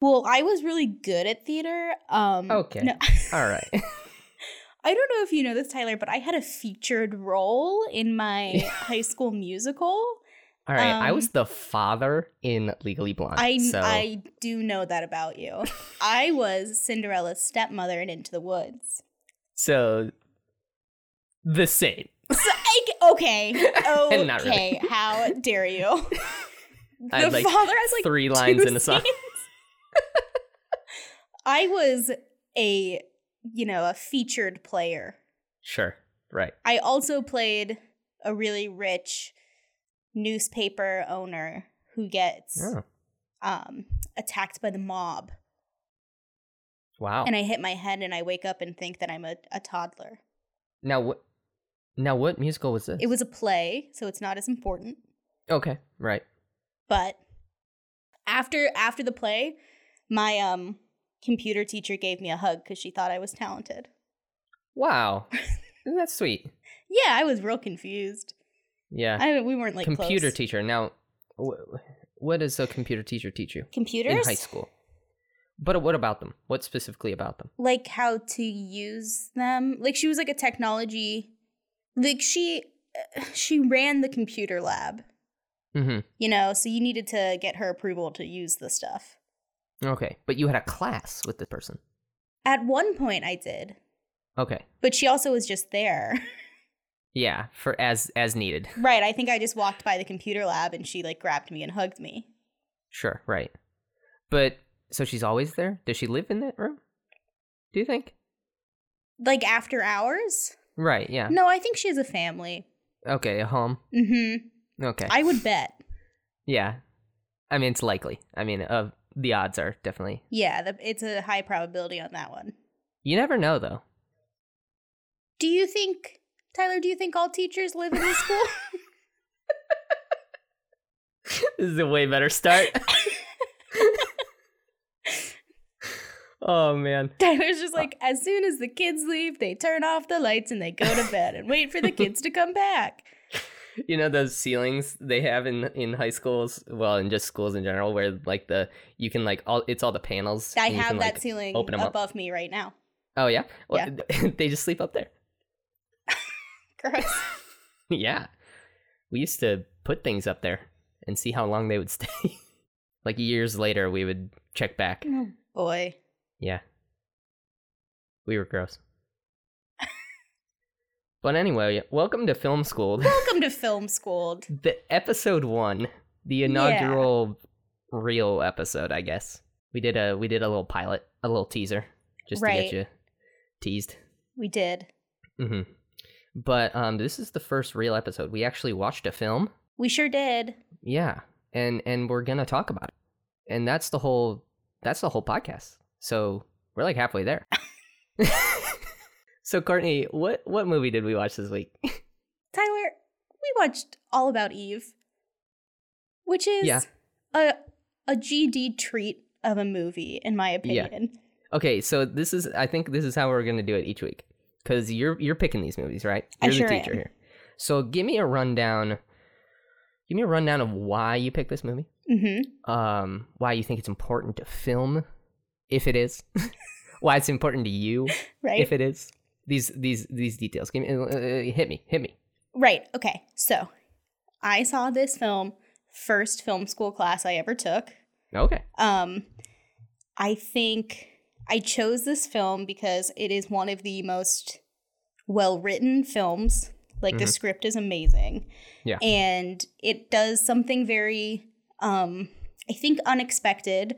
Well, I was really good at theater. Um, Okay. no- All right. I don't know if you know this, Tyler, but I had a featured role in my high school musical. All right. I Um, was the father in Legally Blonde. I so I do know that about you. I was Cinderella's stepmother in Into the Woods. so the same. So, I- okay, okay, Not really. how dare you? I the like, father has like three lines in a song. I was a you know a featured player. Sure. Right. I also played a really rich newspaper owner who gets Oh. um, attacked by the mob. Wow. And I hit my head and I wake up and think that I'm a, a toddler. now what? Now what musical was this? It was a play, so it's not as important. okay. Right. But after after the play, my um computer teacher gave me a hug because she thought I was talented. Wow. Isn't that sweet? Yeah, I was real confused. Yeah. I we weren't like computer close. teacher. Now, wh- what does a computer teacher teach you computers in high school? But what about them? What specifically about them? like how to use them. Like she was like a technology like she she ran the computer lab, Mm-hmm. you know, so you needed to get her approval to use the stuff. Okay, but you had a class with this person. At one point I did, Okay. but she also was just there. Yeah, for as as needed. right, I think I just walked by the computer lab and she like grabbed me and hugged me. Sure, right. But so she's always there? Does she live in that room? Do you think? Like after hours? Right, yeah. No, I think she has a family. Okay, a home. Mhm. Okay. I would bet. yeah. I mean, it's likely. I mean, uh, the odds are definitely. Yeah, the, it's a high probability on that one. You never know, though. Do you think Tyler, do you think all teachers live in this school? this is a way better start. oh man. Tyler's just uh, like, as soon as the kids leave, they turn off the lights and they go to bed and wait for the kids to come back. You know those ceilings they have in in high schools, well, in just schools in general, where like the you can like all it's all the panels. I have can, that like, ceiling open 'em up. above me right now. Oh yeah, well, they just sleep up there. Gross. yeah, we used to put things up there and see how long they would stay. like years later, we would check back. Oh boy. Yeah, we were gross. But anyway, welcome to Film School. Welcome to Film School. the episode one, the inaugural real episode, I guess. We did a we did a little pilot, a little teaser, just to get you teased. We did. Mm-hmm. But um, this is the first real episode. We actually watched a film. We sure did. Yeah, and and we're gonna talk about it, and that's the whole that's the whole podcast. So we're like halfway there. so Courtney, what what movie did we watch this week? Tyler, we watched All About Eve, which is Yeah. a a GD treat of a movie, in my opinion. Yeah. Okay, so this is I think this is how we're gonna do it each week because you're you're picking these movies, right? I You're sure the teacher am. here. So give me a rundown. Give me a rundown of why you picked this movie. Mm-hmm. Um, why you think it's important to film, if it is. why it's important to you, Right. if it is. These these these details. Give me uh, uh, hit me hit me. Right. Okay. So I saw this film first film school class I ever took. Okay. Um I think I chose this film because it is one of the most well-written films. Like the Mhm. script is amazing. Yeah. And it does something very um I think unexpected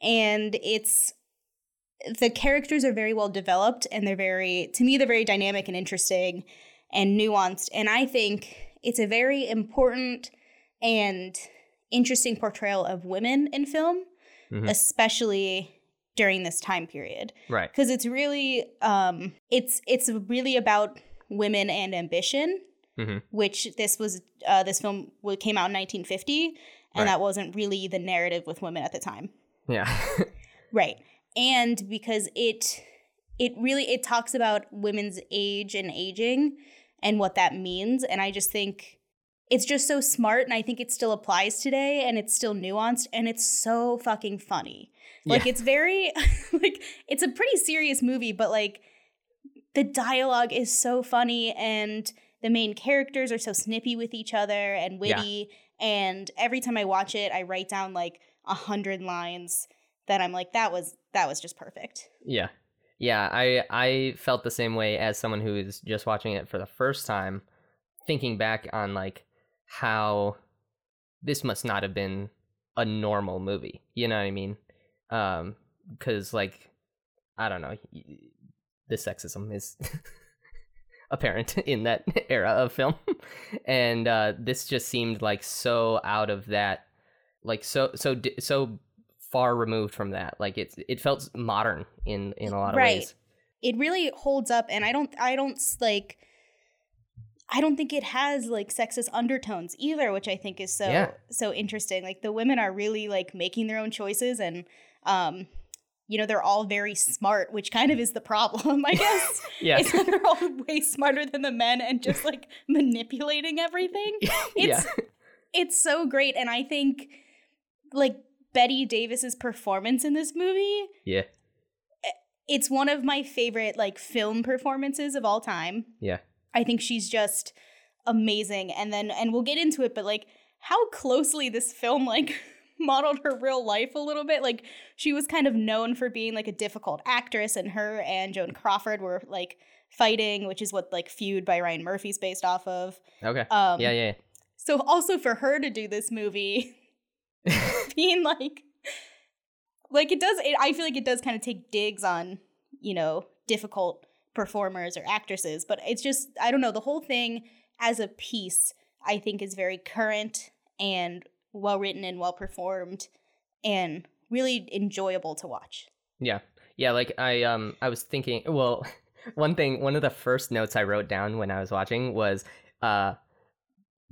and it's the characters are very well developed and they're very to me they're very dynamic and interesting and nuanced and i think it's a very important and interesting portrayal of women in film Mhm. especially during this time period Right. because it's really um it's it's really about women and ambition Mhm. which this was uh, this film came out in 1950 and Right. that wasn't really the narrative with women at the time Yeah. Right. And because it it really it talks about women's age and aging and what that means and I just think it's just so smart and I think it still applies today and it's still nuanced and it's so fucking funny. Like Yeah. it's very like it's a pretty serious movie but like the dialogue is so funny and the main characters are so snippy with each other and Yeah. witty and every time I watch it I write down like a hundred lines that I'm like that was that was just perfect. Yeah. Yeah, I I felt the same way as someone who is just watching it for the first time, thinking back on like how this must not have been a normal movie. You know what I mean? Um cuz like I don't know, the sexism is apparent in that era of film. and uh this just seemed like so out of that like so so so far removed from that. Like it's it felt modern in in a lot of Right. ways. it really holds up and i don't i don't like i don't think it has like sexist undertones either which i think is so Yeah. so interesting like the women are really like making their own choices and um you know they're all very smart which kind of is the problem i guess Yeah. is that they're all way smarter than the men and just like manipulating everything yeah. it's it's so great and i think like bette davis's performance in this movie Yeah. it's one of my favorite like film performances of all time. Yeah. I think she's just amazing. And then and we'll get into it, but like how closely this film like modeled her real life a little bit. Like she was kind of known for being like a difficult actress, and her and Joan Crawford were like fighting, which is what like Feud by Ryan Murphy's based off of. Okay. Um yeah, yeah. so also for her to do this movie. being like like it does it, i feel like it does kind of take digs on you know difficult performers or actresses but it's just i don't know the whole thing as a piece i think is very current and well written and well performed and really enjoyable to watch yeah. Yeah, like I um I was thinking well, one thing one of the first notes I wrote down when I was watching was uh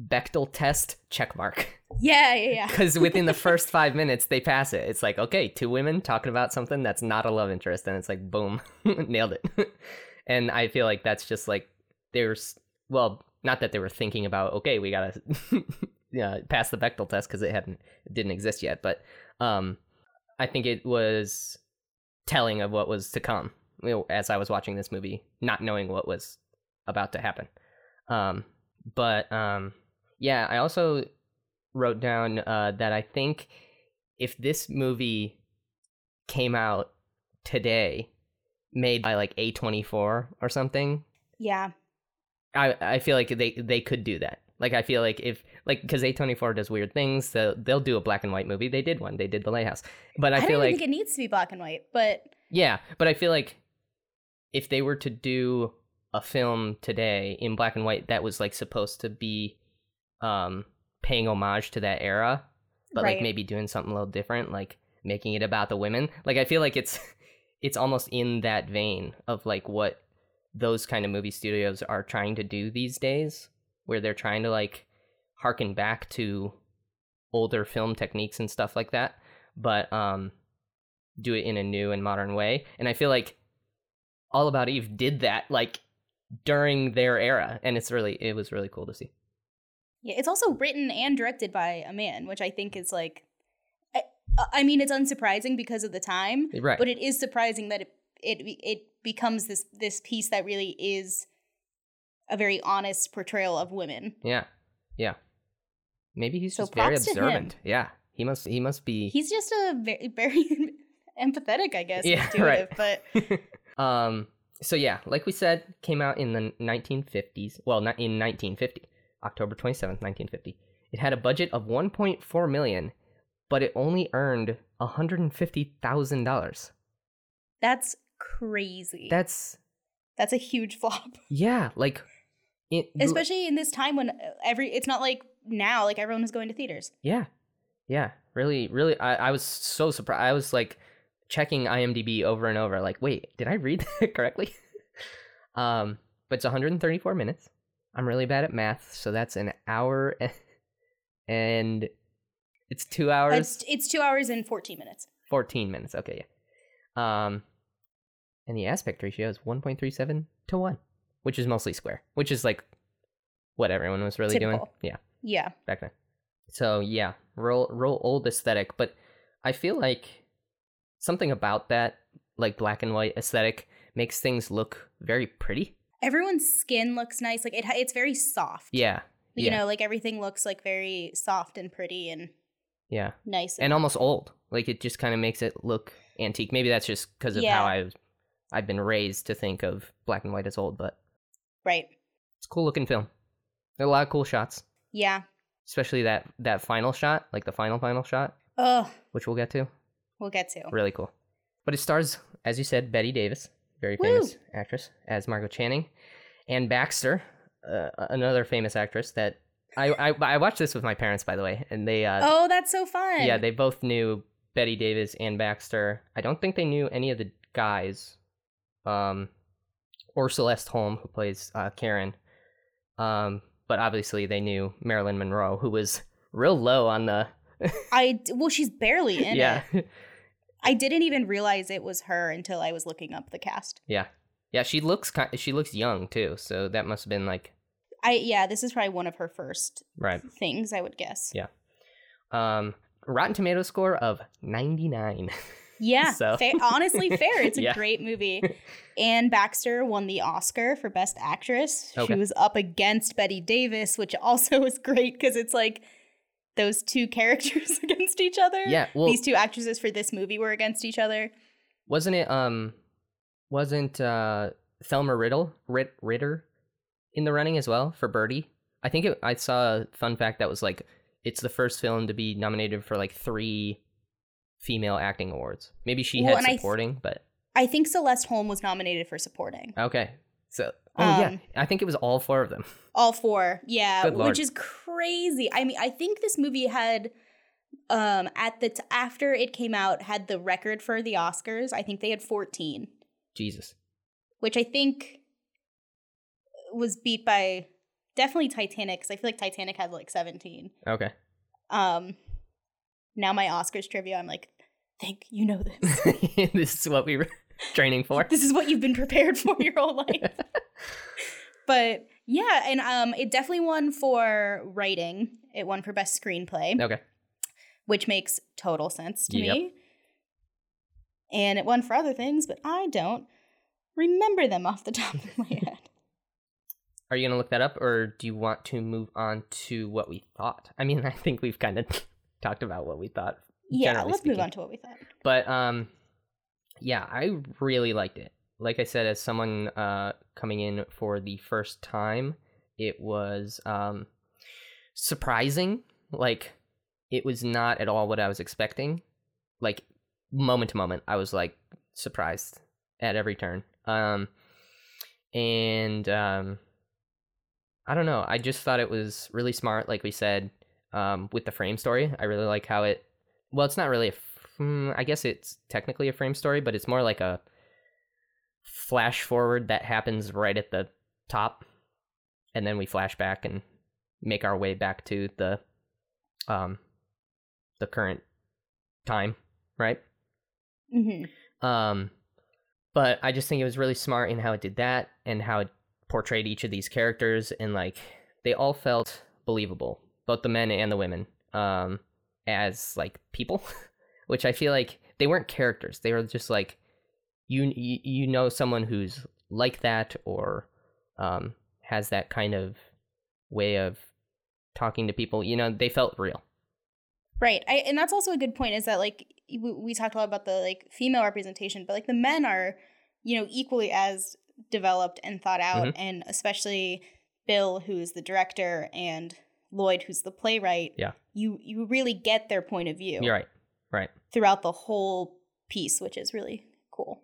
Bechdel test check mark. yeah yeah yeah Because within the first five minutes, they pass it. It's like, okay, two women talking about something that's not a love interest, and it's like, boom, nailed it. and I feel like that's just like there's well, not that they were thinking about, okay, we gotta yeah pass the Bechdel test because it hadn't it didn't exist yet, but um, I think it was telling of what was to come you know, as I was watching this movie, not knowing what was about to happen. Um, but um, yeah, I also wrote down uh, that I think if this movie came out today, made by like A24 or something, yeah I I feel like they they could do that. Like I feel like if like because A24 does weird things, they'll they'll do a black and white movie. They did one. They did The Lighthouse. But I, i, feel don't like think it needs to be black and white but yeah, but I feel like if they were to do a film today in black and white that was like supposed to be um paying homage to that era, but like maybe doing something a little different, like making it about the women. Like I feel like it's it's almost in that vein of like what those kind of movie studios are trying to do these days, where they're trying to like harken back to older film techniques and stuff like that, but um do it in a new and modern way. And I feel like All About Eve did that like during their era, and it's really it was really cool to see. Yeah, it's also written and directed by a man, which I think is like, I, I mean, it's unsurprising because of the time, Right. but it is surprising that it it it becomes this this piece that really is a very honest portrayal of women. yeah. Yeah. Maybe he's So just very props to him. observant. Yeah. He must he must be He's just a very very empathetic, I guess, Yeah, right. but um so yeah, like we said, came out in the 1950s. Well, not in 1950, October 27th, 1950. It had a budget of 1.4 million, but it only earned $150,000. that's crazy. That's that's a huge flop, yeah, like it, especially in this time when every it's not like now, like everyone was going to theaters. Yeah. Yeah. Really, really I, I was so surprised. I was like checking IMDb over and over, like, wait, did I read that correctly? um, but it's 134 minutes. I'm really bad at math, so that's an hour and, it's two hours, It's it's two hours and fourteen minutes. 14 minutes. Okay, yeah. Um, and the aspect ratio is 1.37 to 1, which is mostly square, which is like what everyone was really Typical. doing. Yeah. Yeah. back then. So yeah, real real old aesthetic, but I feel like something about that like black and white aesthetic makes things look very pretty. Everyone's skin looks nice. Like it, it's very soft. Yeah. You yeah. know, like everything looks like very soft and pretty and Yeah. nice. And almost old. Like it just kind of makes it look antique. Maybe that's just because of how I've I've been raised to think of black and white as old, but right. it's a cool looking film. There are a lot of cool shots, Yeah. especially that that final shot, like the final final shot, Oh, which we'll get to. we'll get to. Really cool. But it stars, as you said, Bette Davis, very Woo! famous actress, as Margo Channing, Anne Baxter, uh, another famous actress that I, I I watched this with my parents, by the way, and they uh, Oh, that's so fun. yeah they both knew Bette Davis and Baxter. I don't think they knew any of the guys, um, or Celeste Holm who plays uh, Karen, um, but obviously they knew Marilyn Monroe, who was real low on the I well, she's barely in yeah it. I didn't even realize it was her until I was looking up the cast. Yeah, yeah. She looks kind. She looks young too. So that must have been like I yeah, this is probably one of her first right. things, I would guess. Yeah. Um, Rotten Tomato score of ninety nine. Yeah, So- fa- honestly, fair. It's a Yeah. great movie. Anne Baxter won the Oscar for Best Actress. Okay. She was up against Bette Davis, which also was great because it's like those two characters against each other. yeah. Well, These two actresses for this movie were against each other. wasn't it? Um, wasn't uh Thelma Riddle Rit- Ritter in the running as well for Birdie? I think it, I saw a fun fact that was like it's the first film to be nominated for like three female acting awards. Maybe she Well, had and I th- supporting, but I think Celeste Holm was nominated for supporting. okay. So oh yeah, Um, I think it was all four of them. All four, yeah, Good lord. which is crazy. I mean, I think this movie had, um, at the t- after it came out, had the record for the Oscars. I think they had fourteen, Jesus. which I think was beat by definitely Titanic because I feel like Titanic had like seventeen. Okay. Um, now my Oscars trivia, I'm like, think you know this. this is what we were training for. this is what you've been prepared for your whole life. but yeah, and um, it definitely won for writing. It won for best screenplay. Okay. which makes total sense to Yep. me. And it won for other things, but I don't remember them off the top of my head. Are you gonna look that up, or do you want to move on to what we thought? I mean, I think we've kind of talked about what we thought. Yeah, let's move on to what we thought. But um, yeah, I really liked it. Like I said, as someone uh coming in for the first time, it was um surprising. Like it was not at all what I was expecting. Like moment to moment, I was like surprised at every turn. Um, and um, I don't know. I just thought it was really smart, like we said, um, with the frame story. I really like how it. Well, it's not really a. mm, I guess it's technically a frame story, but it's more like a flash forward that happens right at the top, and then we flash back and make our way back to the, um, the current time, right? Mm-hmm. Um, but I just think it was really smart in how it did that and how it portrayed each of these characters, and like they all felt believable, both the men and the women, um, as like people, which I feel like they weren't characters; they were just like you you, know someone who's like that or um has that kind of way of talking to people. You know, they felt real. Right. I, and that's also a good point is that, like, we, we talked a lot about the, like, female representation, but, like, the men are, you know, equally as developed and thought out. Mhm. And especially Bill, who's the director, and Lloyd, who's the playwright. Yeah. You, you really get their point of view You're right, right. Throughout the whole piece, which is really cool.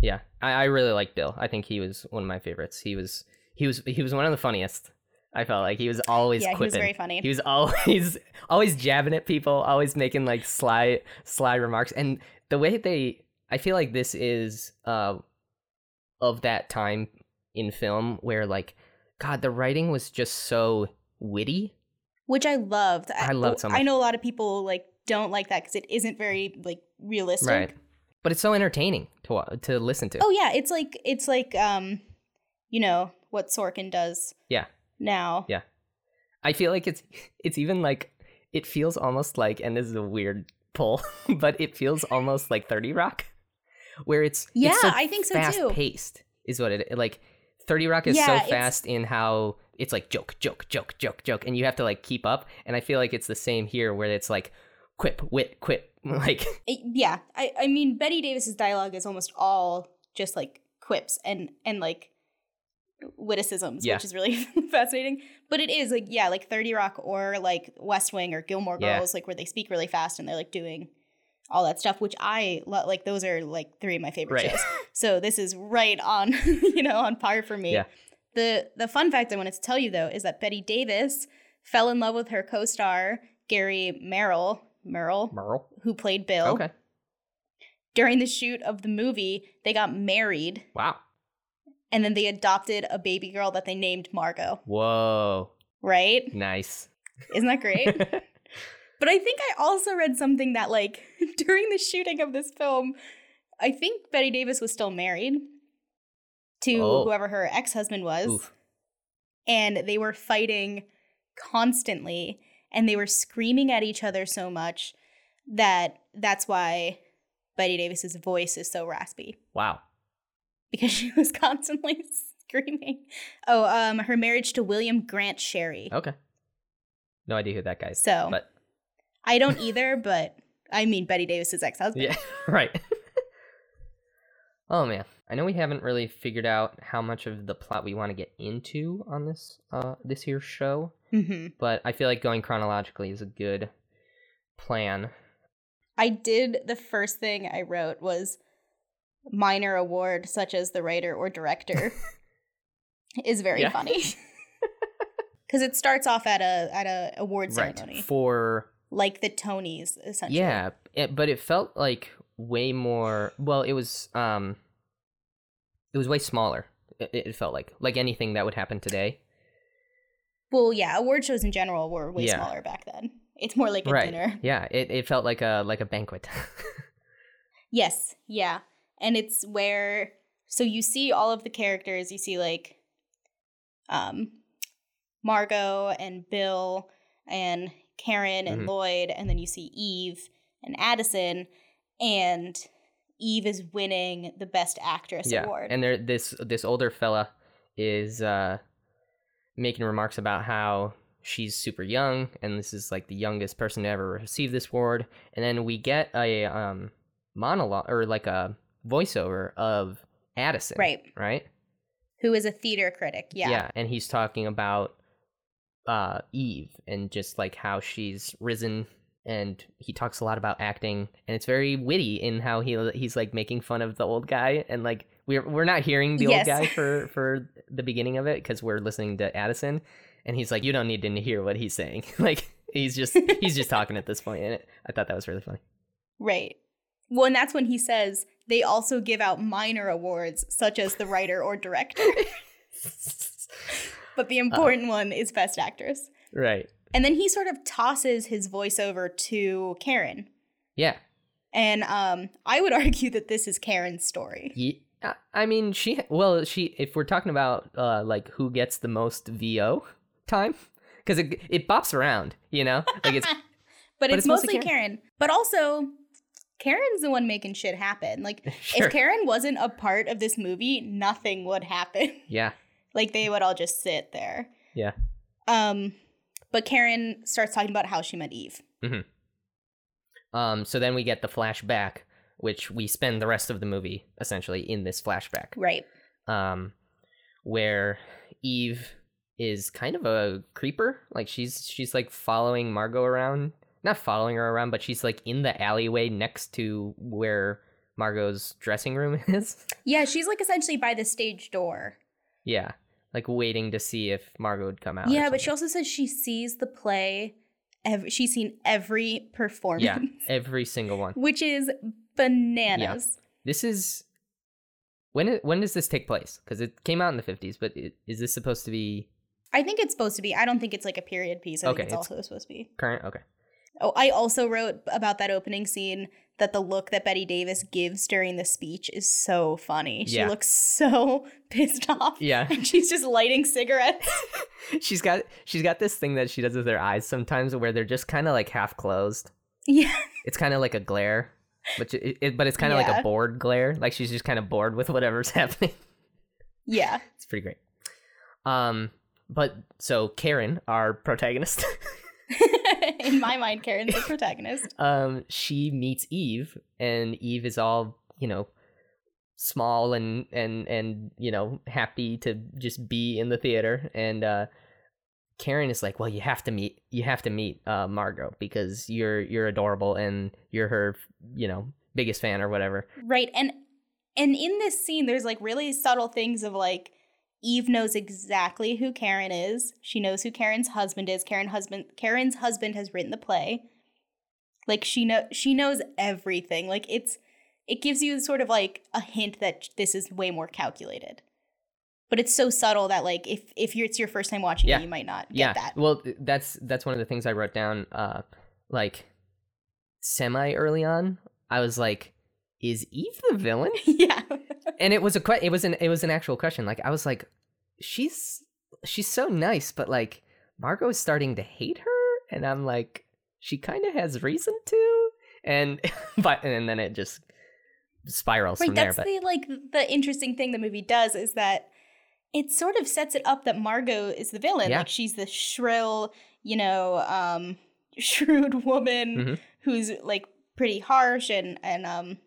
Yeah, I, I really like Bill. I think he was one of my favorites. He was he was he was one of the funniest. I felt like he was always yeah, quipping. he was very funny. He was always always jabbing at people, always making like sly sly remarks. And the way they I feel like this is uh of that time in film where like god, the writing was just so witty. which I loved. I loved so much. I know a lot of people like don't like that because it isn't very like realistic. Right. But it's so entertaining to to listen to. Oh yeah, it's like it's like um, you know what Sorkin does Yeah. now. Yeah. I feel like it's it's even like it feels almost like and this is a weird pull, but it feels almost like 30 Rock where it's Yeah, it's so I think so fast too. paced is what it like 30 Rock is Yeah, so fast in how it's like joke joke joke joke joke and you have to like keep up and I feel like it's the same here where it's like quip wit quip like It- yeah, I, I mean Bette Davis's dialogue is almost all just like quips and and like witticisms, Yeah. which is really fascinating. But it is like yeah, like Thirty Rock or like West Wing or Gilmore Yeah. Girls, like where they speak really fast and they're like doing all that stuff, which I lo- like. Those are like three of my favorite Right. shows. So this is right on, you know, on par for me. Yeah. The the fun fact I wanted to tell you though is that Bette Davis fell in love with her co-star Gary Merrill. Merrill, Merle. who played Bill. Okay. During the shoot of the movie, they got married Wow. and then they adopted a baby girl that they named Margot, Whoa. right? Nice. Isn't that great? but I think I also read something that, like, during the shooting of this film, I think Bette Davis was still married to Oh. whoever her ex husband was. Oof. and they were fighting constantly and they were screaming at each other so much that that's why Bette Davis's voice is so raspy Wow. because she was constantly screaming. Oh, um her marriage to William Grant Sherry. Okay. No idea who that guy is. So, but I don't either, but I mean Bette Davis's ex-husband. yeah, right. oh man, I know we haven't really figured out how much of the plot we want to get into on this uh this here show, hmm but I feel like going chronologically is a good plan. I did the first thing I wrote was minor award such as the writer or director is very Yeah. funny. Cuz it starts off at a at a award ceremony Right. For like the Tonys essentially. yeah, it, but it felt like way more. Well, it was um, it was way smaller. It, it felt like like anything that would happen today. Well, yeah, award shows in general were way Yeah. smaller back then. It's more like a right. dinner. Yeah. It it felt like a like a banquet. Yes, yeah. And it's where so you see all of the characters, you see like um Margo and Bill and Karen and Mhm. Lloyd and then you see Eve and Addison and Eve is winning the best actress yeah. award. And there this this older fella is uh making remarks about how she's super young and this is like the youngest person to ever receive this award and then we get a um monologue or like a voiceover of Addison right. right Who is a theater critic. Yeah. Yeah, and he's talking about uh Eve and just like how she's risen and he talks a lot about acting and it's very witty in how he he's like making fun of the old guy and like we're we're not hearing the Yes. old guy for for the beginning of it cuz we're listening to Addison and he's like you don't need to hear what he's saying like he's just he's just talking at this point and it, I thought that was really funny Right. Well, and that's when he says they also give out minor awards, such as the writer or director. but the important one is Best Actress. right And then he sort of tosses his voiceover to Karen. yeah And um, I would argue that this is Karen's story. Ye- I- mean, she. Well, she. If we're talking about uh, like who gets the most VO time, because it it bops around, you know, like it's But, it's, it's mostly mostly Karen. But also, Karen's the one making shit happen. Like, sure. if Karen wasn't a part of this movie, nothing would happen. yeah, like, they would all just sit there. yeah, Um, but Karen starts talking about how she met Eve. um. So then we get the flashback, which we spend the rest of the movie essentially in this flashback, Right. um, where Eve is kind of a creeper. Like she's she's like following Margo around, not following her around, but she's like in the alleyway next to where Margo's dressing room is. Yeah, she's like essentially by the stage door. Yeah, like waiting to see if Margo would come out. Yeah, but she also says she sees the play. Every, she's seen every performance, yeah, every single one. which is bananas. This is when when does this take place? Because it came out in the fifties, but it, is this supposed to be I think it's supposed to be. I don't think it's like a period piece. I Okay, think it's, it's- also supposed to be. current? Okay, Oh, I also wrote about that opening scene that the look that Bette Davis gives during the speech is so funny. She Yeah. looks so pissed off. Yeah. And she's just lighting cigarettes. she's got she's got this thing that she does with her eyes sometimes where they're just kind of like half closed. yeah. It's kind of like a glare, but it, it but it's kind of like a bored glare. Like she's just kind of bored with whatever's happening. Yeah. It's pretty great. Um, but so Karen, our protagonist, In my mind, Karen's the protagonist. um, she meets Eve, and Eve is all you know, small and and and you know, happy to just be in the theater, and uh, Karen is like, well, you have to meet, you have to meet uh, Margo because you're you're adorable and you're her, you know, biggest fan or whatever. Right. And and in this scene, there's like really subtle things of like Eve knows exactly who Karen is. She knows who Karen's husband is. Karen husband Karen's husband has written the play. Like she know she knows everything. Like it's it gives you sort of like a hint that this is way more calculated. But it's so subtle that like if if you're, it's your first time watching Yeah. it, you might not get yeah that. well that's that's one of the things i wrote down uh like semi early on i was like is eve the villain yeah. And it was a que- it was an it was an actual question like i was like she's she's so nice but like margo is starting to hate her and i'm like she kind of has reason to and but and then it just spirals Right, from there that's but the like the interesting thing the movie does is that it sort of sets it up that Margo is the villain. Yeah. Like she's the shrill, you know, um shrewd woman Mhm. who's like pretty harsh and and um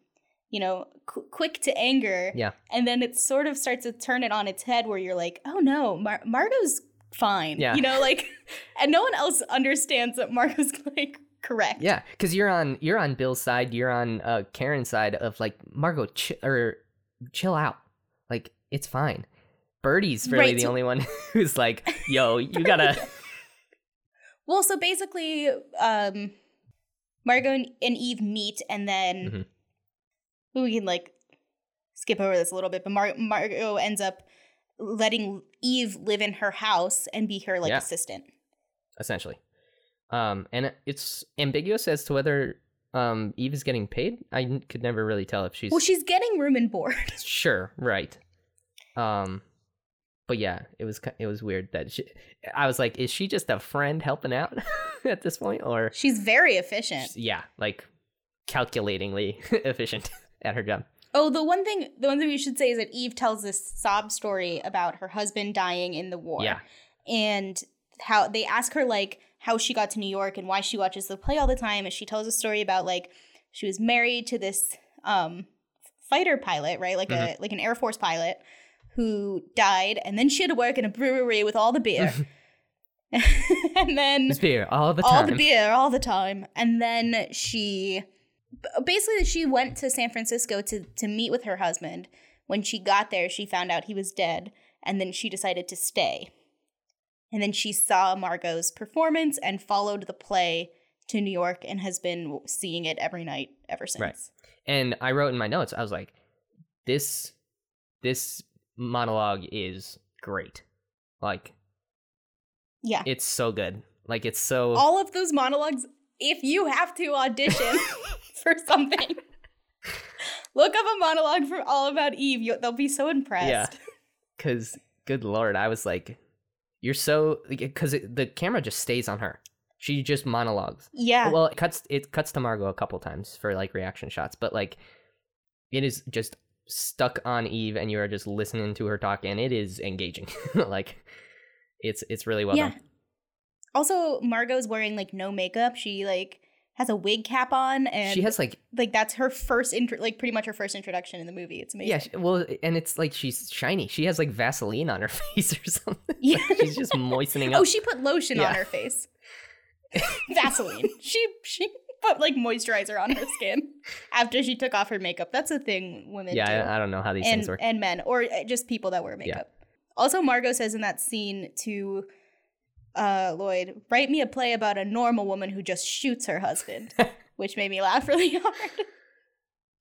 you know, qu- quick to anger. Yeah. And then it sort of starts to turn it on its head where you're like, "Oh no, Mar- Margo's fine." Yeah. You know, like and no one else understands that Margo's like correct. Yeah, because you're on you're on Bill's side, you're on uh, Karen's side of like Margo ch- or chill out, like it's fine. Birdie's really Right, the only one who's like, yo, you gotta. Well, so basically, um, Margo and, Eve meet, and then Mhm. We can like skip over this a little bit. But Mar- Margo ends up letting Eve live in her house and be her like Yeah. assistant. essentially, um, and it's ambiguous as to whether um Eve is getting paid. I could never really tell if she's Well, she's getting room and board. sure, right. Um, but yeah, it was it was weird that she. I was like, is she just a friend helping out at this point, or she's very efficient. yeah, like calculatingly efficient at her job. Oh, the one thing the one thing we should say is that Eve tells this sob story about her husband dying in the war. Yeah. And how they ask her like how she got to New York and why she watches the play all the time and she tells a story about like she was married to this um fighter pilot, right? Like a like an Air Force pilot who died and then she had to work in a brewery with all the beer. and then beer all the time. all the beer all the time and then she basically she went to san francisco to, to meet with her husband when she got there she found out he was dead and then she decided to stay and then she saw margo's performance and followed the play to new york and has been seeing it every night ever since Right. And I wrote in my notes, I was like, this this monologue is great. Like yeah it's so good. Like it's so all of those monologues if you have to audition for something look up a monologue from all about eve you, they'll be so impressed Yeah. cuz good lord, I was like you're so cuz the camera just stays on her. She just monologues. yeah Well, it cuts it cuts to Margo a couple times for like reaction shots, but like it is just stuck on Eve and you are just listening to her talk and it is engaging. like it's it's really well yeah. done. Also, Margo's wearing like no makeup. She like has a wig cap on, and She has like like that's her first intro, like pretty much her first introduction in the movie. It's amazing. Yeah, sh- well, and it's like she's shiny. She has like Vaseline on her face or something. Yeah. she's just moistening up. oh, she put lotion on her face. Vaseline. she she put like moisturizer on her skin after she took off her makeup. That's a thing women do. yeah, I, I don't know how these and things work. and men or uh, just people that wear makeup. Also, Margo says in that scene to uh, Lloyd, "Write me a play about a normal woman who just shoots her husband," which made me laugh really hard.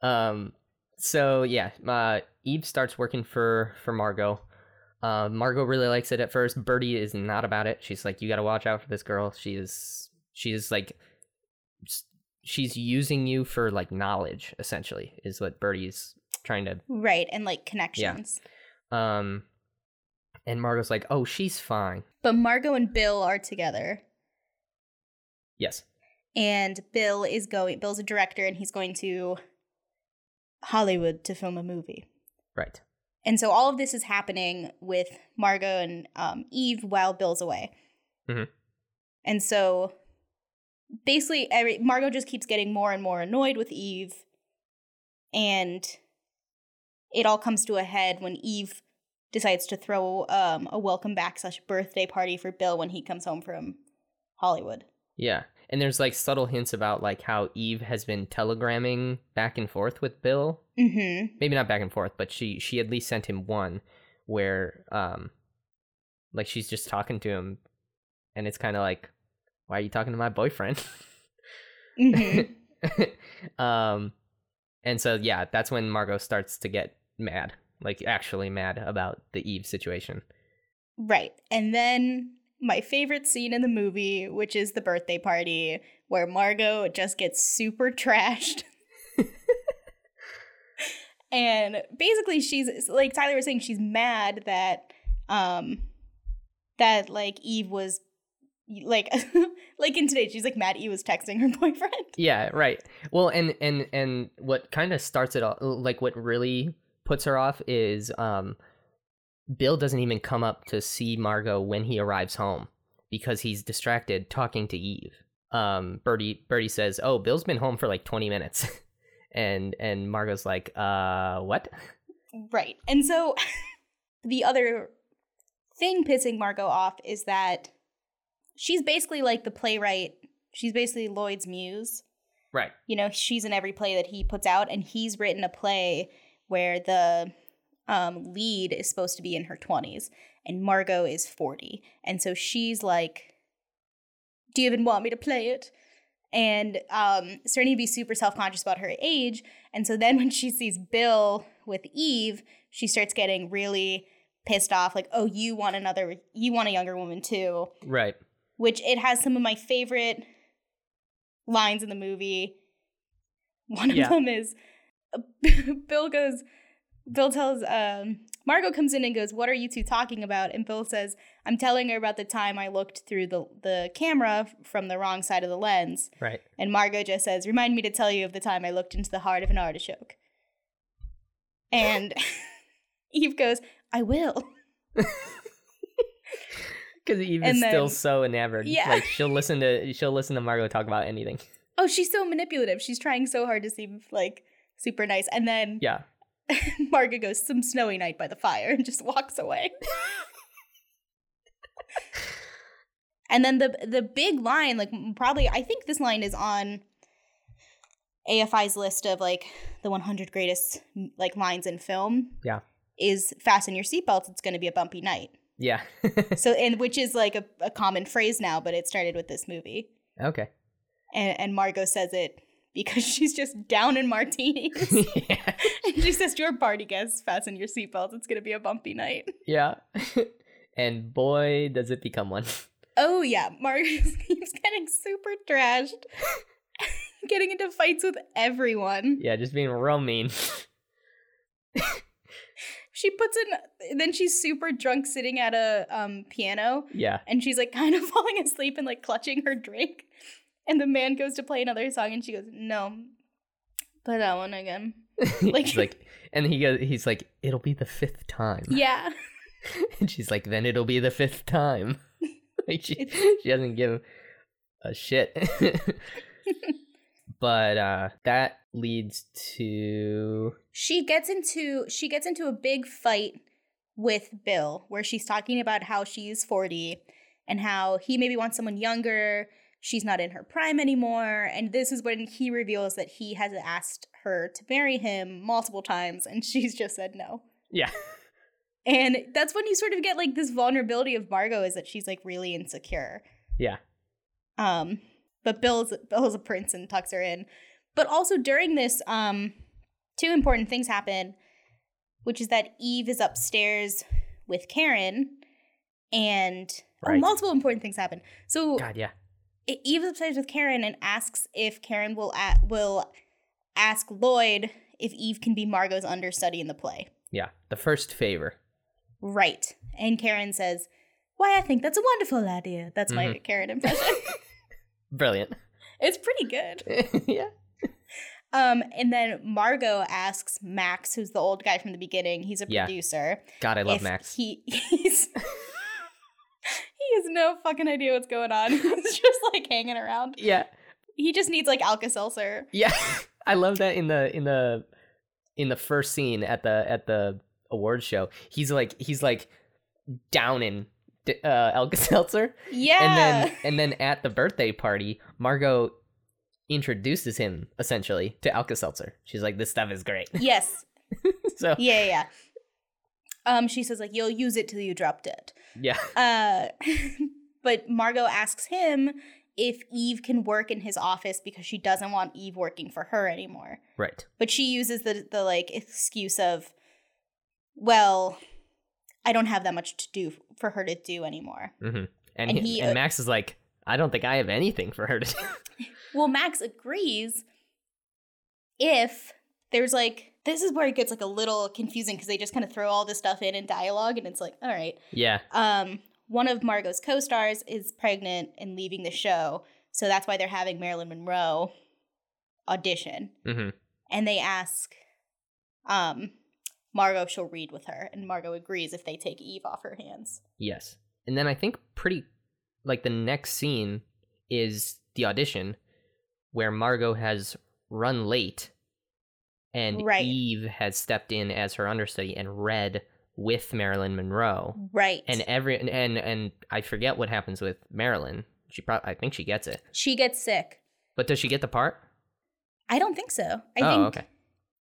Um, so yeah, uh, Eve starts working for for Margo. Uh, Margo really likes it at first. Birdie is not about it. She's like, you got to watch out for this girl. She is she is like she's using you for like knowledge essentially is what Birdie's trying to Right, and like connections. Yeah. um and Margo's like, "Oh, she's fine." But Margo and Bill are together. Yes. And Bill is going Bill's a director and he's going to Hollywood to film a movie. Right. And so all of this is happening with Margo and um, Eve while Bill's away. Mhm. And so basically, every Margo just keeps getting more and more annoyed with Eve, and it all comes to a head when Eve decides to throw um, a welcome back slash birthday party for Bill when he comes home from Hollywood. Yeah. And there's like subtle hints about like how Eve has been telegramming back and forth with Bill. Mm-hmm. Maybe not back and forth, but she she at least sent him one where um like she's just talking to him and it's kind of like why are you talking to my boyfriend? Mm-hmm. um and so yeah, that's when Margot starts to get mad, like actually mad about the Eve situation. Right. And then my favorite scene in the movie, which is the birthday party, where Margo just gets super trashed. and basically she's like Tyler was saying, she's mad that um that like Eve was like like in today, she's like mad Eve was texting her boyfriend. Yeah, right. Well, and and and what kind of starts it all, like what really puts her off is um Bill doesn't even come up to see Margo when he arrives home because he's distracted talking to Eve. Um Birdie Birdie says, "Oh, Bill's been home for like 20 minutes." and and Margo's like, "Uh, what?" Right. And so the other thing pissing Margo off is that she's basically like the playwright. She's basically Lloyd's muse. Right. You know, she's in every play that he puts out, and he's written a play where the um, lead is supposed to be in her 20s, and Margo is 40. And so she's like, Do you even want me to play it? And um, starting to be super self conscious about her age. And so then when she sees Bill with Eve, she starts getting really pissed off, like, Oh, you want another, you want a younger woman too Right. which it has some of my favorite lines in the movie. One of Yeah. them is Bill goes, Bill tells, um, Margo comes in and goes, What are you two talking about? And Bill says, I'm telling her about the time I looked through the, the camera from the wrong side of the lens. Right. And Margo just says, Remind me to tell you of the time I looked into the heart of an artichoke. And Eve goes, I will. Because Eve And is still so enamored. Yeah. Like she'll listen to she'll listen to Margo talk about anything. Oh, she's so manipulative. She's trying so hard to seem like super nice. And then Yeah. Margaret goes, some snowy night by the fire, and just walks away. and then the the big line, like probably, I think this line is on AFI's list of like the 100 greatest like lines in film. Yeah. Is fasten your seatbelts. It's going to be a bumpy night. Yeah. So, and which is like a, a common phrase now, but it started with this movie. okay. And, and Margo says it because she's just down in martinis. yeah. and she says to her party guests, fasten your seatbelts. It's going to be a bumpy night. Yeah. and boy, does it become one. Oh, yeah. Margo keeps getting super trashed, getting into fights with everyone. Yeah, just being real mean. She puts in, then she's super drunk sitting at a um, piano Yeah. and she's like kind of falling asleep and like clutching her drink. And the man goes to play another song and she goes, no, play that one again. Like- He's like, and he goes, he's like, it'll be the fifth time. Yeah. And she's like, then it'll be the fifth time. like she, she doesn't give a shit. but uh that leads to she gets into she gets into a big fight with Bill where she's talking about how she's 40 and how he maybe wants someone younger she's not in her prime anymore and this is when he reveals that he has asked her to marry him multiple times and she's just said no yeah. and that's when you sort of get like this vulnerability of Margo is that she's like really insecure Yeah. um, but Bill's Bill's a prince and tucks her in. But also during this, um, two important things happen, which is that Eve is upstairs with Karen, and oh, multiple important things happen. So God, yeah. Eve upstairs with Karen and asks if Karen will a- will ask Lloyd if Eve can be Margo's understudy in the play. Yeah, the first favor. Right. And Karen says, Why, I think that's a wonderful idea. That's my Mhm. Karen impression. Brilliant. it's pretty good. yeah. Um, and then Margo asks Max, who's the old guy from the beginning, he's a Yeah. producer. God, I love Max. He he's he has no fucking idea what's going on. He's just like hanging around. yeah. He just needs like Alka Seltzer. Yeah. I love that in the in the in the first scene at the at the awards show. He's like he's like downing uh Alka Seltzer. Yeah. And then and then at the birthday party, Margo introduces him essentially to Alka Seltzer. She's like, This stuff is great. yes. so Yeah, yeah, yeah. Um, she says like you'll use it till you drop dead. Yeah. Uh, but Margo asks him if Eve can work in his office because she doesn't want Eve working for her anymore. Right. But she uses the the like excuse of, well, I don't have that much to do for her to do anymore. hmm And, And he, he, and uh, Max is like, I don't think I have anything for her to do. Well, Max agrees if there's like this is where it gets like a little confusing because they just kind of throw all this stuff in in dialogue and it's like, all right. yeah. um, one of Margo's co-stars is pregnant and leaving the show, so that's why they're having Marilyn Monroe audition. Mm-hmm. And they ask um, Margo if she'll read with her, and Margo agrees if they take Eve off her hands. Yes. And then I think pretty like the next scene is the audition where Margo has run late and Right. Eve has stepped in as her understudy and read with Marilyn Monroe. Right. And every and and, and I forget what happens with Marilyn. She probably I think she gets it. she gets sick. But does she get the part? I don't think so. I oh, think okay.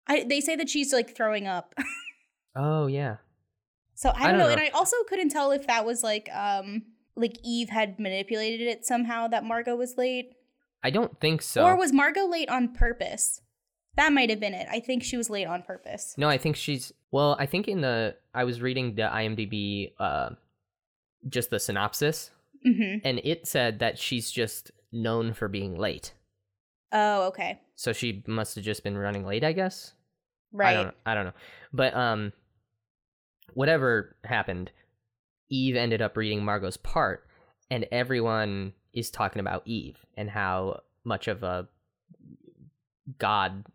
I, they say that she's like throwing up. Oh, yeah. So I don't, don't know. know. and I also couldn't tell if that was like um like Eve had manipulated it somehow that Margo was late. I don't think so. Or was Margo late on purpose? That might have been it. I think she was late on purpose. No, I think she's well, I think in the I was reading the IMDb uh just the synopsis Mm-hmm. and it said that she's just known for being late. Oh, okay. So she must have just been running late, I guess. Right. I don't I don't know. But um whatever happened, Eve ended up reading Margo's part and everyone is talking about Eve and how much of a god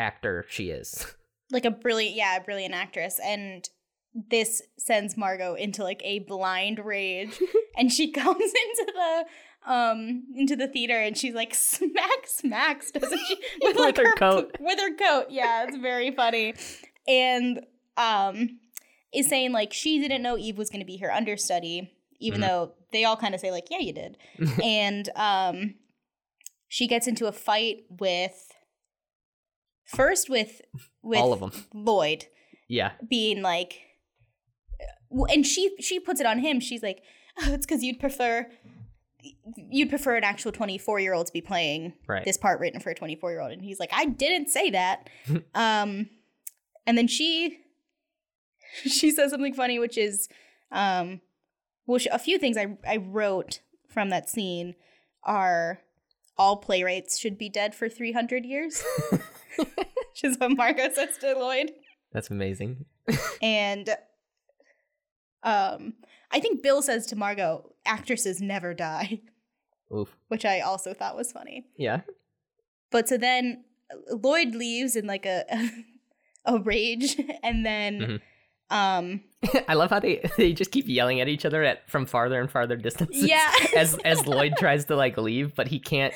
actor she is. Like a brilliant, yeah, a brilliant actress. And this sends Margo into like a blind rage. and she comes into the um into the theater and she's like smack smacks doesn't she With her coat. with her coat yeah it's very funny and um is saying like she didn't know eve was going to be her understudy even Mhm. though they all kind of say like yeah you did and um she gets into a fight with first with with All of them. lloyd Yeah. being like and she she puts it on him she's like oh, it's because you'd prefer you'd prefer an actual 24 year old to be playing Right. this part written for a 24 year old and he's like i didn't say that um and then she she says something funny which is um well sh- a few things i i wrote from that scene are all playwrights should be dead for 300 years which is what margo says to lloyd That's amazing. and um I think Bill says to Margo, actresses never die, Oof. which I also thought was funny. Yeah. But so then uh, Lloyd leaves in like a a rage and then Mhm. um I love how they they just keep yelling at each other at from farther and farther distances. Yeah. as as Lloyd tries to like leave, but he can't.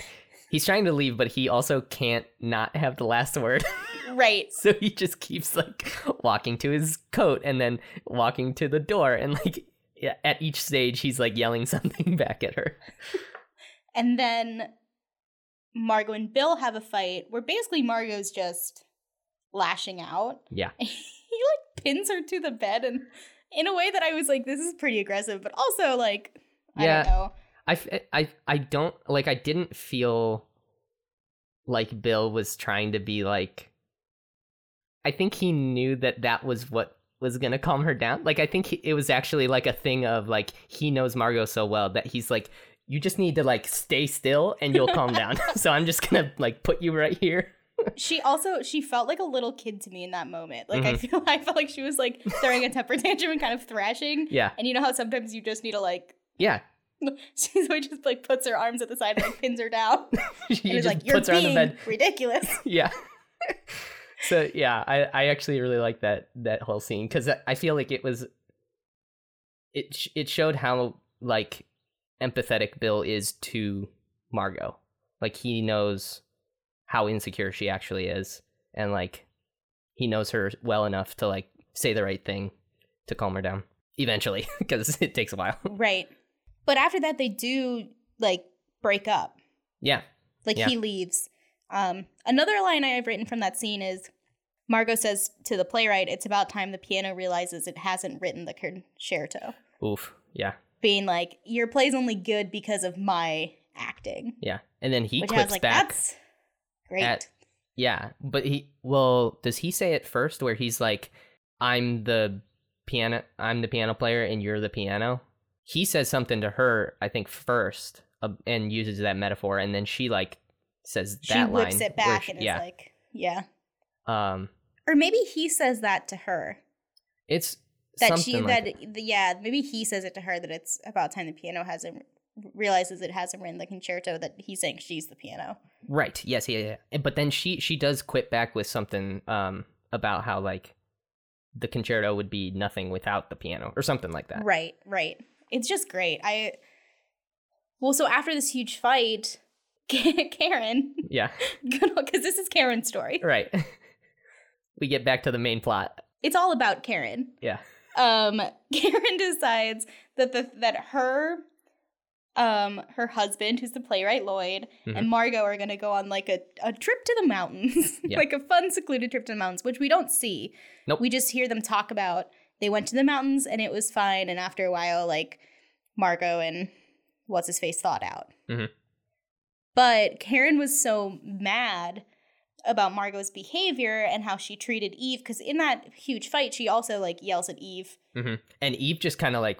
He's trying to leave, but he also can't not have the last word. right. so he just keeps like walking to his coat and then walking to the door, and like at each stage he's like yelling something back at her. And then Margo and Bill have a fight where basically Margo's just lashing out. Yeah. he like pins her to the bed and in a way that I was like, this is pretty aggressive, but also like I Yeah. don't know. I, f- I, I don't like I didn't feel like Bill was trying to be like I think he knew that that was what was going to calm her down. Like I think he, it was actually like a thing of like he knows Margo so well that he's like you just need to like stay still and you'll calm down. so I'm just gonna like put you right here. she also she felt like a little kid to me in that moment. Like I Mhm. feel I felt like she was like throwing a temper tantrum and kind of thrashing. Yeah, And you know how sometimes you just need to like yeah. she's like just like puts her arms at the side and like pins her down. she and is just like, You're puts her on the bed. ridiculous. Yeah. so yeah, I I actually really like that that whole scene because I feel like it was it it showed how like empathetic Bill is to Margo. Like he knows how insecure she actually is, and like he knows her well enough to like say the right thing to calm her down eventually because it takes a while. right. But after that they do like break up. yeah. Like Yeah. he leaves. Um, another line I have written from that scene is Margo says to the playwright, "It's about time the piano realizes it hasn't written the concerto." Oof. Yeah. Being like, "Your play's only good because of my acting," Yeah. And then he which clips like, back. "That's great." at- Yeah, but he well, does he say it first where he's like, "I'm the piano, I'm the piano player, and you're the piano." He says something to her, I think first, uh, and uses that metaphor, and then she like says that she that whips it back she- and is yeah, like, "Yeah," um, or maybe he says that to her. it's That she like that the, yeah maybe he says it to her that it's about time the piano hasn't realizes it hasn't written the concerto that he's saying she's the piano. Right. Yes. Yeah. Yeah. But then she she does quit back with something um about how like the concerto would be nothing without the piano or something like that. Right, right. It's just great. I well, so after this huge fight, Karen, Yeah. because this is Karen's story. Right. we get back to the main plot. It's all about Karen. Yeah. Um, Karen decides that the that her um her husband who's the playwright lloyd Mhm. and margo are going to go on like a, a trip to the mountains Yeah. like a fun secluded trip to the mountains which we don't see Nope. we just hear them talk about they went to the mountains and it was fine and after a while like margo and what's his face thought out Mhm. but karen was so mad about margo's behavior and how she treated eve because in that huge fight she also like yells at eve hmm And Eve just kind of like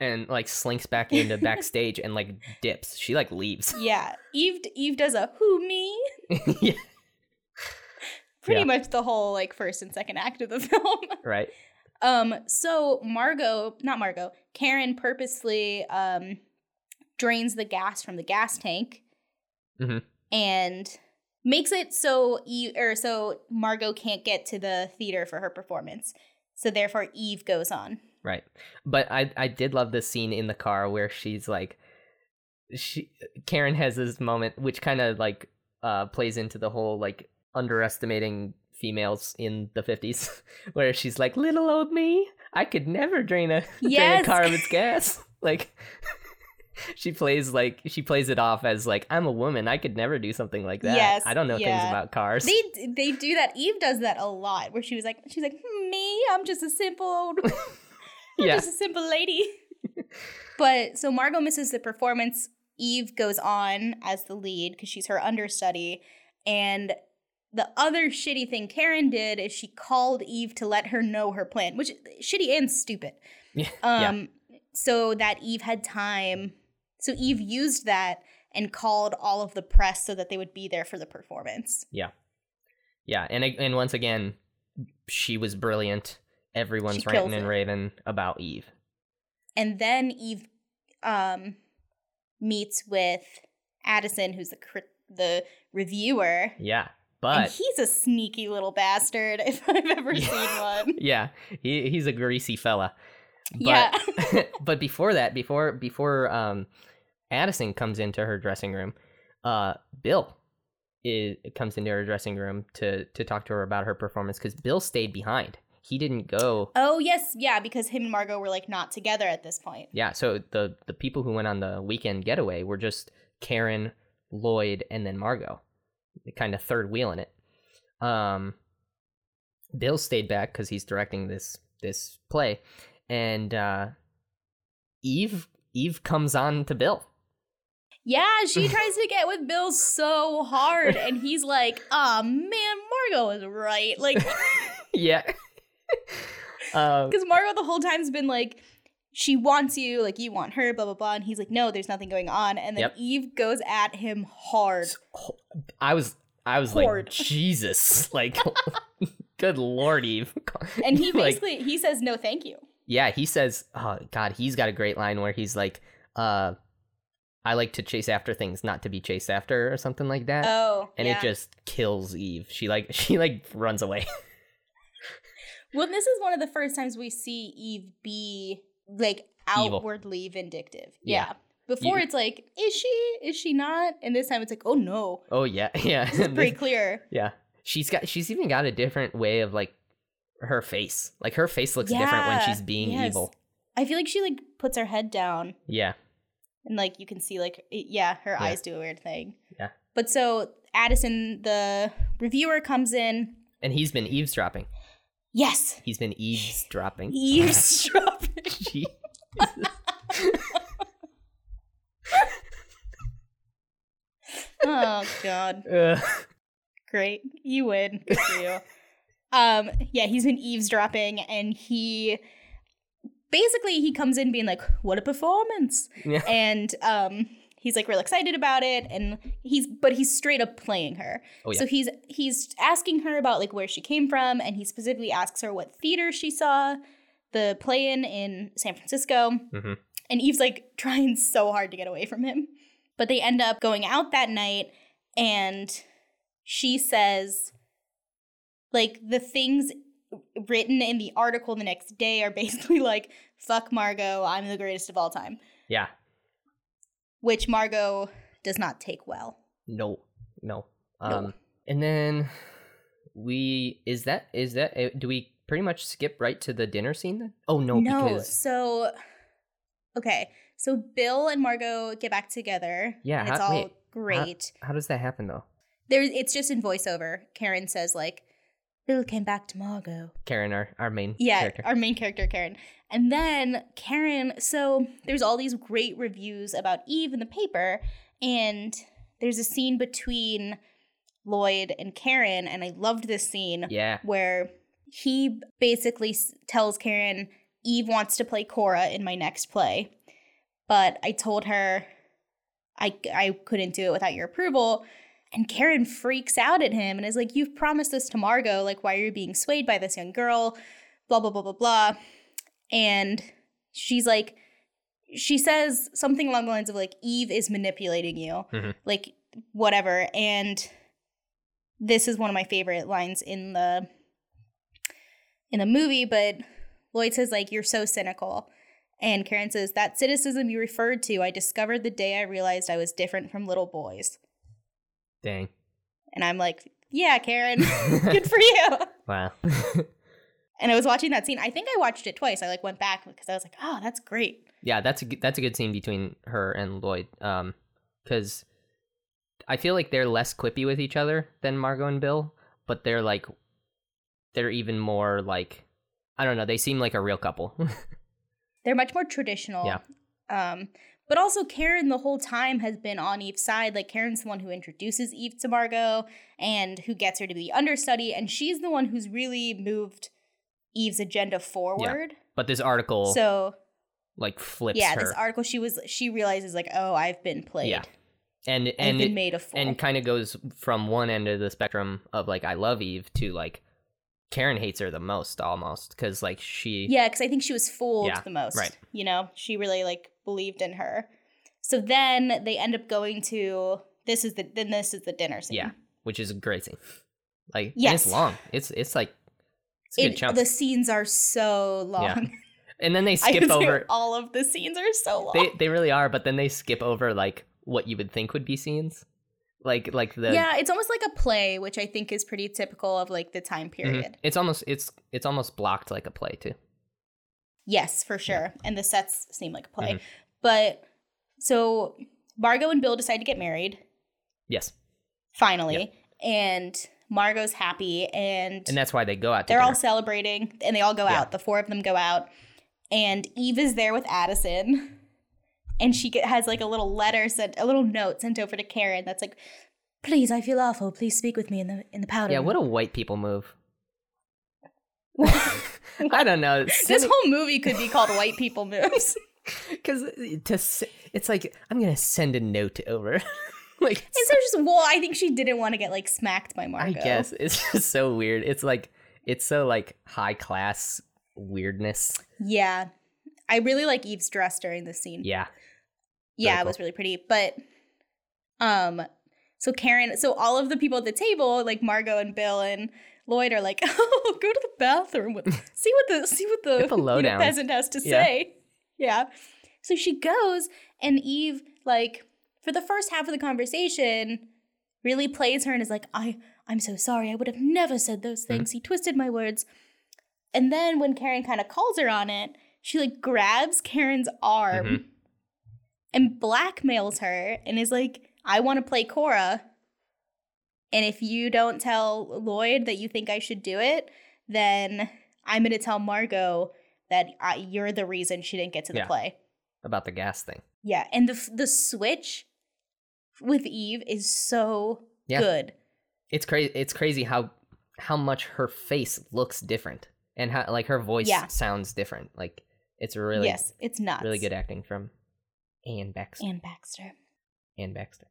and like slinks back into backstage and like dips. She like leaves. yeah eve eve does a who me yeah. pretty Yeah. much the whole like first and second act of the film Right. Um, so Margo, not Margo, Karen purposely um drains the gas from the gas tank Mhm. and makes it so Eve or so Margo can't get to the theater for her performance. So therefore Eve goes on. Right. But I I did love this scene in the car where she's like she Karen has this moment which kind of like uh plays into the whole like underestimating females in the 50s where she's like little old me I could never drain a drain a car of its gas like she plays like she plays it off as like I'm a woman I could never do something like that Yes, I don't know things about cars They they do that. Eve does that a lot where she was like she's like, "Hmm, "Me, I'm just a simple old I'm yeah just a simple lady. but so Margo misses the performance. Eve goes on as the lead because she's her understudy. And the other shitty thing Karen did is she called Eve to let her know her plan, which shitty and stupid. yeah yeah. Um, so that Eve had time. So Eve used that and called all of the press so that they would be there for the performance. Yeah, Yeah. and and once again, she was brilliant. Everyone's She ranting and raving about Eve. And then Eve um, meets with Addison, who's the crit- the reviewer. Yeah, and but he's a sneaky little bastard if I've ever Yeah. seen one. yeah, he he's a greasy fella. But, yeah. but before that, before before um, Addison comes into her dressing room, uh, Bill is, comes into her dressing room to to talk to her about her performance because Bill stayed behind. He didn't go. oh yes, yeah, because him and Margo were like not together at this point. Yeah, so the the people who went on the weekend getaway were just Karen, Lloyd, and then Margo, kind of third wheeling it. Um, Bill stayed back because he's directing this this play, and uh, Eve Eve comes on to Bill. Yeah, she tries to get with Bill so hard, and he's like, "Ah, man, Margo is right." Like, yeah. um, because Margo the whole time's been like, she wants you, like you want her, blah blah blah. And he's like, no, there's nothing going on. And then Yep. Eve goes at him hard. I was I was like Jesus, like good lord, Eve. And he Like, basically he says no, thank you. yeah, he says, "Oh God, he's got a great line where he's like, uh, I like to chase after things, not to be chased after, or something like that." Oh, and yeah. it just kills Eve. She like she like runs away. well, this is one of the first times we see Eve be like Evil. outwardly vindictive. Yeah. Yeah. Before You- it's like, is she? Is she not? And this time it's like, oh no, oh yeah, yeah, it's pretty clear. yeah. She's got she's even got a different way of like her face. Like her face looks different when she's being yes. evil. I feel like she like puts her head down Yeah, and like you can see like it- yeah, her Yeah. eyes do a weird thing. Yeah. But so Addison, the reviewer, comes in. and he's been eavesdropping. Yes, He's been eavesdropping. eavesdropping. Oh God. Ugh. Great. You win. Good for you. um, yeah, he's been eavesdropping and he basically he comes in being like, what a performance. Yeah. And um he's like real excited about it and he's but he's straight up playing her. Oh, yeah. So he's he's asking her about like where she came from and he specifically asks her what theater she saw the play in in San Francisco. Mhm. And Eve's like trying so hard to get away from him. But they end up going out that night and she says like the things written in the article the next day are basically like fuck Margo, I'm the greatest of all time, Yeah. Which Margo does not take well. No. No. No. Um and then we is that is that eh, do we pretty much skip right to the dinner scene then? Oh no, no, because so okay, so Bill and Margo get back together. Yeah, it's how- all wait, great. how does that happen though? there, it's just in voiceover. Karen says like, "Bill came back to Margo." Karen, our, our main Yeah, character. our main character, Karen. And then Karen, so there's all these great reviews about Eve in the paper, and there's a scene between Lloyd and Karen, and I loved this scene yeah. where he basically tells Karen, Eve wants to play Cora in my next play, but I told her I, I couldn't do it without your approval. And Karen freaks out at him and is like, You've promised this to Margo. Like, why are you being swayed by this young girl? Blah, blah, blah, blah, blah. And she's like, She says something along the lines of, like, Eve is manipulating you. Mhm. Like, whatever. And this is one of my favorite lines in the in the movie but lloyd says like you're so cynical and karen says that cynicism you referred to i discovered the day i realized i was different from little boys Dang. and i'm like yeah karen good for you Wow. and i was watching that scene i think i watched it twice i like went back because i was like oh that's great yeah, that's a that's a good scene between her and Lloyd. Um, because I feel like they're less quippy with each other than Margo and Bill, but they're like they're even more like I don't know. They seem like a real couple. they're much more traditional Yeah. um but also karen the whole time has been on eve's side like karen's the one who introduces eve to margo and who gets her to be understudy and she's the one who's really moved eve's agenda forward but this article so like flips yeah her. this article she was she realizes like oh i've been played Yeah. and and been it, made a fool and kind of goes from one end of the spectrum of like I love Eve to like Karen hates her the most almost because like she Yeah, because I think she was fooled Yeah, the most. right. You know, she really like believed in her. So then they end up going to this is the then this is the dinner scene. Yeah. which is a great scene. Like and Yes. it's long. It's it's like it's a good It, the scenes are so long. and then they I skip over. all of the scenes are so long. They they really are, but then they skip over like what you would think would be scenes, like like the yeah, it's almost like a play, which I think is pretty typical of like the time Mhm. period. It's almost it's it's almost blocked like a play too. Yes, for sure. And the sets seem like a play. Mhm. But so Margo and Bill decide to get married Yes, finally, and Margo's happy, and, and that's why they go out. To they're all celebrating, and they all go Yeah. out. The four of them go out, and Eve is there with Addison, and she get, has like a little letter sent, a little note sent over to Karen that's like, "Please, I feel awful. Please speak with me in the in the powder." yeah. What a white people move. I don't know. This whole movie could be called White People Moves. because to it's like I'm gonna send a note over. Like It's just well, I think she didn't want to get like smacked by I guess it's just so weird. It's like it's so like high class weirdness. Yeah. I really like Eve's dress during this scene. Yeah. yeah, it was really pretty. But um so Karen so all of the people at the table, like Margo and Bill and Lloyd are like, Oh, go to the bathroom with see what the see what the the you know, peasant has to Yeah. say. Yeah. So she goes and Eve, like, for the first half of the conversation, really plays her and is like, I I'm so sorry. I would have never said those Mm-hmm. things. He twisted my words. And then when Karen kind of calls her on it, she like grabs Karen's arm Mhm. and blackmails her and is like, I want to play Cora. And if you don't tell Lloyd that you think I should do it, then I'm going to tell Margo that I, you're the reason she didn't get to the Yeah. play. About the gas thing. Yeah. And the, the switch with Eve is so Yeah. good. It's crazy. It's crazy how how much her face looks different and how like her voice Yeah. sounds different. Like it's really yes, it's not really good acting from Anne Baxter. Anne Baxter. Anne Baxter.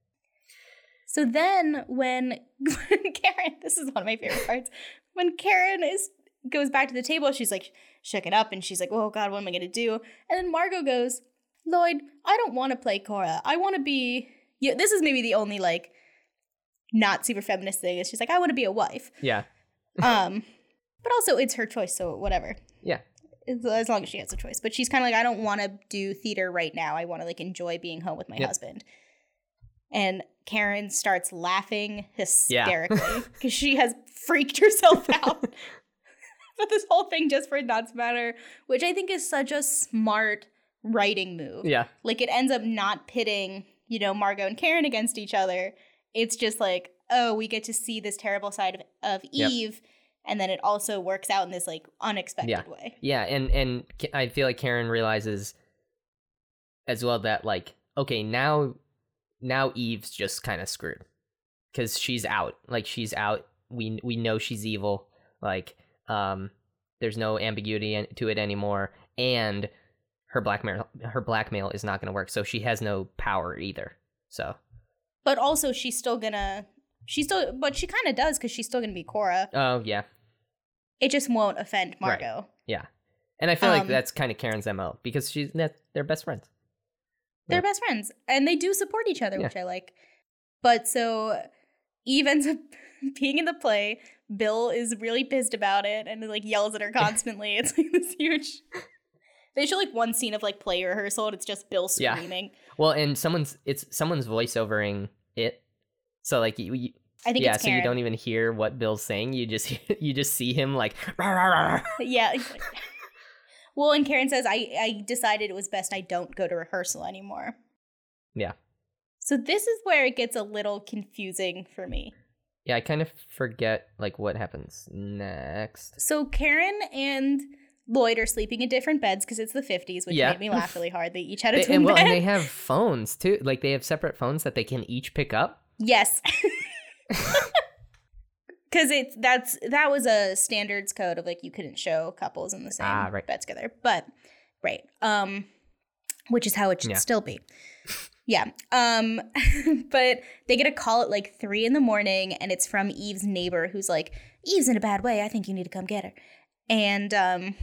So then when, when Karen, this is one of my favorite parts, when Karen is goes back to the table, she's like shook it up and she's like, Oh God, what am I gonna do? And then Margo goes, Lloyd, I don't want to play Cora. I want to be yeah, this is maybe the only like not super feminist thing. Is she's like, I want to be a wife. Yeah. Um, but also it's her choice, so whatever. Yeah. As long as she has a choice. But she's kind of like, I don't want to do theater right now. I want to like enjoy being home with my Yep. husband. And Karen starts laughing hysterically because she has freaked herself out. but this whole thing just for it not to matter, which I think is such a smart writing move. Yeah. Like it ends up not pitting, you know, Margo and Karen against each other. It's just like, oh, we get to see this terrible side of, of Yep. Eve. And then it also works out in this like unexpected Yeah. way. Yeah, and and I feel like Karen realizes as well that like okay, now now Eve's just kind of screwed cuz she's out. Like she's out. We we know she's evil. Like um there's no ambiguity to it anymore and her blackmail her blackmail is not going to work. So she has no power either. So, But also she's still gonna she's still but she kind of does because she's still gonna be Cora. oh yeah. It just won't offend Right. Yeah. And I feel like Um, that's kind of Karen's MO because she's they're best friends. They're Yeah. best friends and they do support each other, Yeah. which I like. But so Eve ends up being in the play. Bill is really pissed about it and like yells at her constantly. it's like this huge. They show like one scene of like play rehearsal and it's just Bill screaming. Yeah. Well, and someone's it's someone's voiceovering it. So like you, you I think yeah, so you don't even hear what Bill's saying. You just you just see him like "Rah, rah, rah, rah." Yeah. well, and Karen says, I, I decided it was best I don't go to rehearsal anymore. Yeah. So this is where it gets a little confusing for me. Yeah, I kind of forget like what happens next. So Karen and Lloyd are sleeping in different beds because it's the 50s, which Yeah. made me laugh really hard. They each had a twin and well, bed. and they have phones too. Like they have separate phones that they can each pick up. yes. Because it's that's that was a standards code of like you couldn't show couples in the same Ah, right. bed together. But right. Um which is how it should Yeah. still be. Yeah. Um but they get a call at like three in the morning and it's from Eve's neighbor who's like, Eve's in a bad way. I think you need to come get her. And um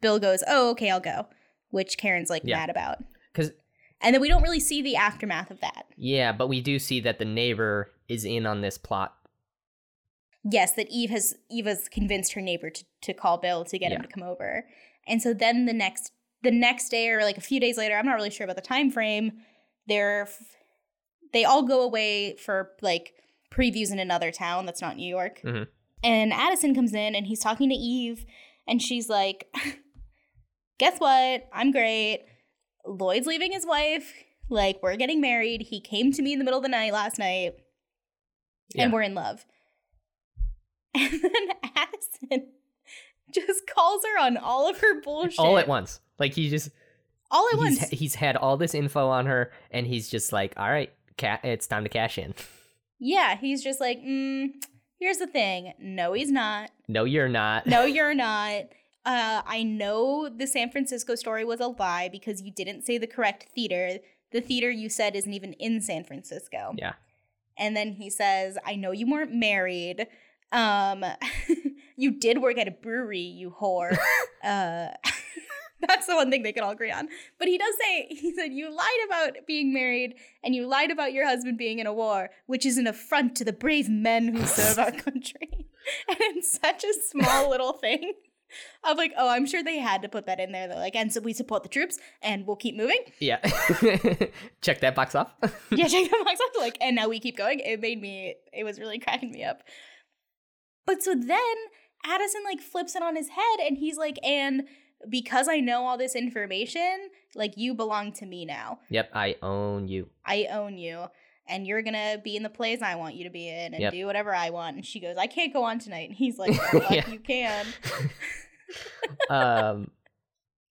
Bill goes, Oh, okay, I'll go. Which Karen's like Yeah. mad about. Because And then we don't really see the aftermath of that. yeah, but we do see that the neighbor is in on this plot. Yes, that Eve has Eve has convinced her neighbor to, to call Bill to get him to come over. And so then the next the next day or like a few days later, I'm not really sure about the time frame, they're f- they all go away for like previews in another town that's not New York. Mhm. And Addison comes in and he's talking to Eve and she's like, "Guess what? I'm great. Lloyd's leaving his wife. Like we're getting married. He came to me in the middle of the night last night Yeah. and we're in love. And then Addison just calls her on all of her bullshit. all at once. Like he just All at he's, once. he's had all this info on her, and he's just like, all right, cat, it's time to cash in. Yeah, he's just like, mm, here's the thing. No, he's not. No, you're not. No, you're not. Uh, I know the San Francisco story was a lie because you didn't say the correct theater. The theater you said isn't even in San Francisco. Yeah. And then he says, I know you weren't married. Um, you did work at a brewery, you whore. uh, that's the one thing they can all agree on. But he does say, he said, You lied about being married and you lied about your husband being in a war, which is an affront to the brave men who serve our country. and it's such a small little thing. I'm like, oh, I'm sure they had to put that in there. They're like, and so we support the troops and we'll keep moving. Yeah. Check that box off. yeah, check that box off. Like, and now we keep going. It made me, it was really cracking me up. But so then Addison like flips it on his head and he's like, and because I know all this information, like you belong to me now. Yep, I own you. I own you. And you're gonna be in the plays I want you to be in and Yep. do whatever I want. And she goes, I can't go on tonight. And he's like, "Oh, fuck, Yeah. you can. um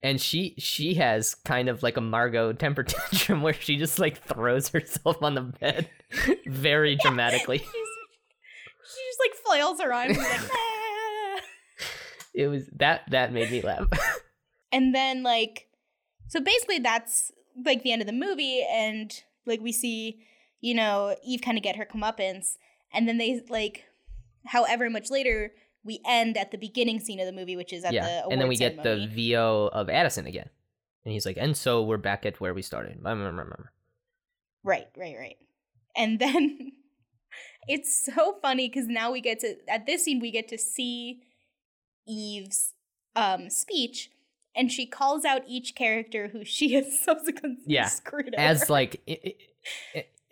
and she she has kind of like a Margo temper tantrum where she just like throws herself on the bed very dramatically. She's, she just like flails around. And, he's like, "Ah." It was that that made me laugh. and then like, so basically that's like the end of the movie. And like we see, you know, Eve kind of get her comeuppance. And then they like, however much later, we end at the beginning scene of the movie, which is at the yeah, award and then we get ceremony. the VO of Addison again, and he's like, and so we're back at where we started. Right, right, right. And then it's so funny because now we get to at this scene we get to see Eve's um speech and she calls out each character who she has subsequently Yeah, screwed As like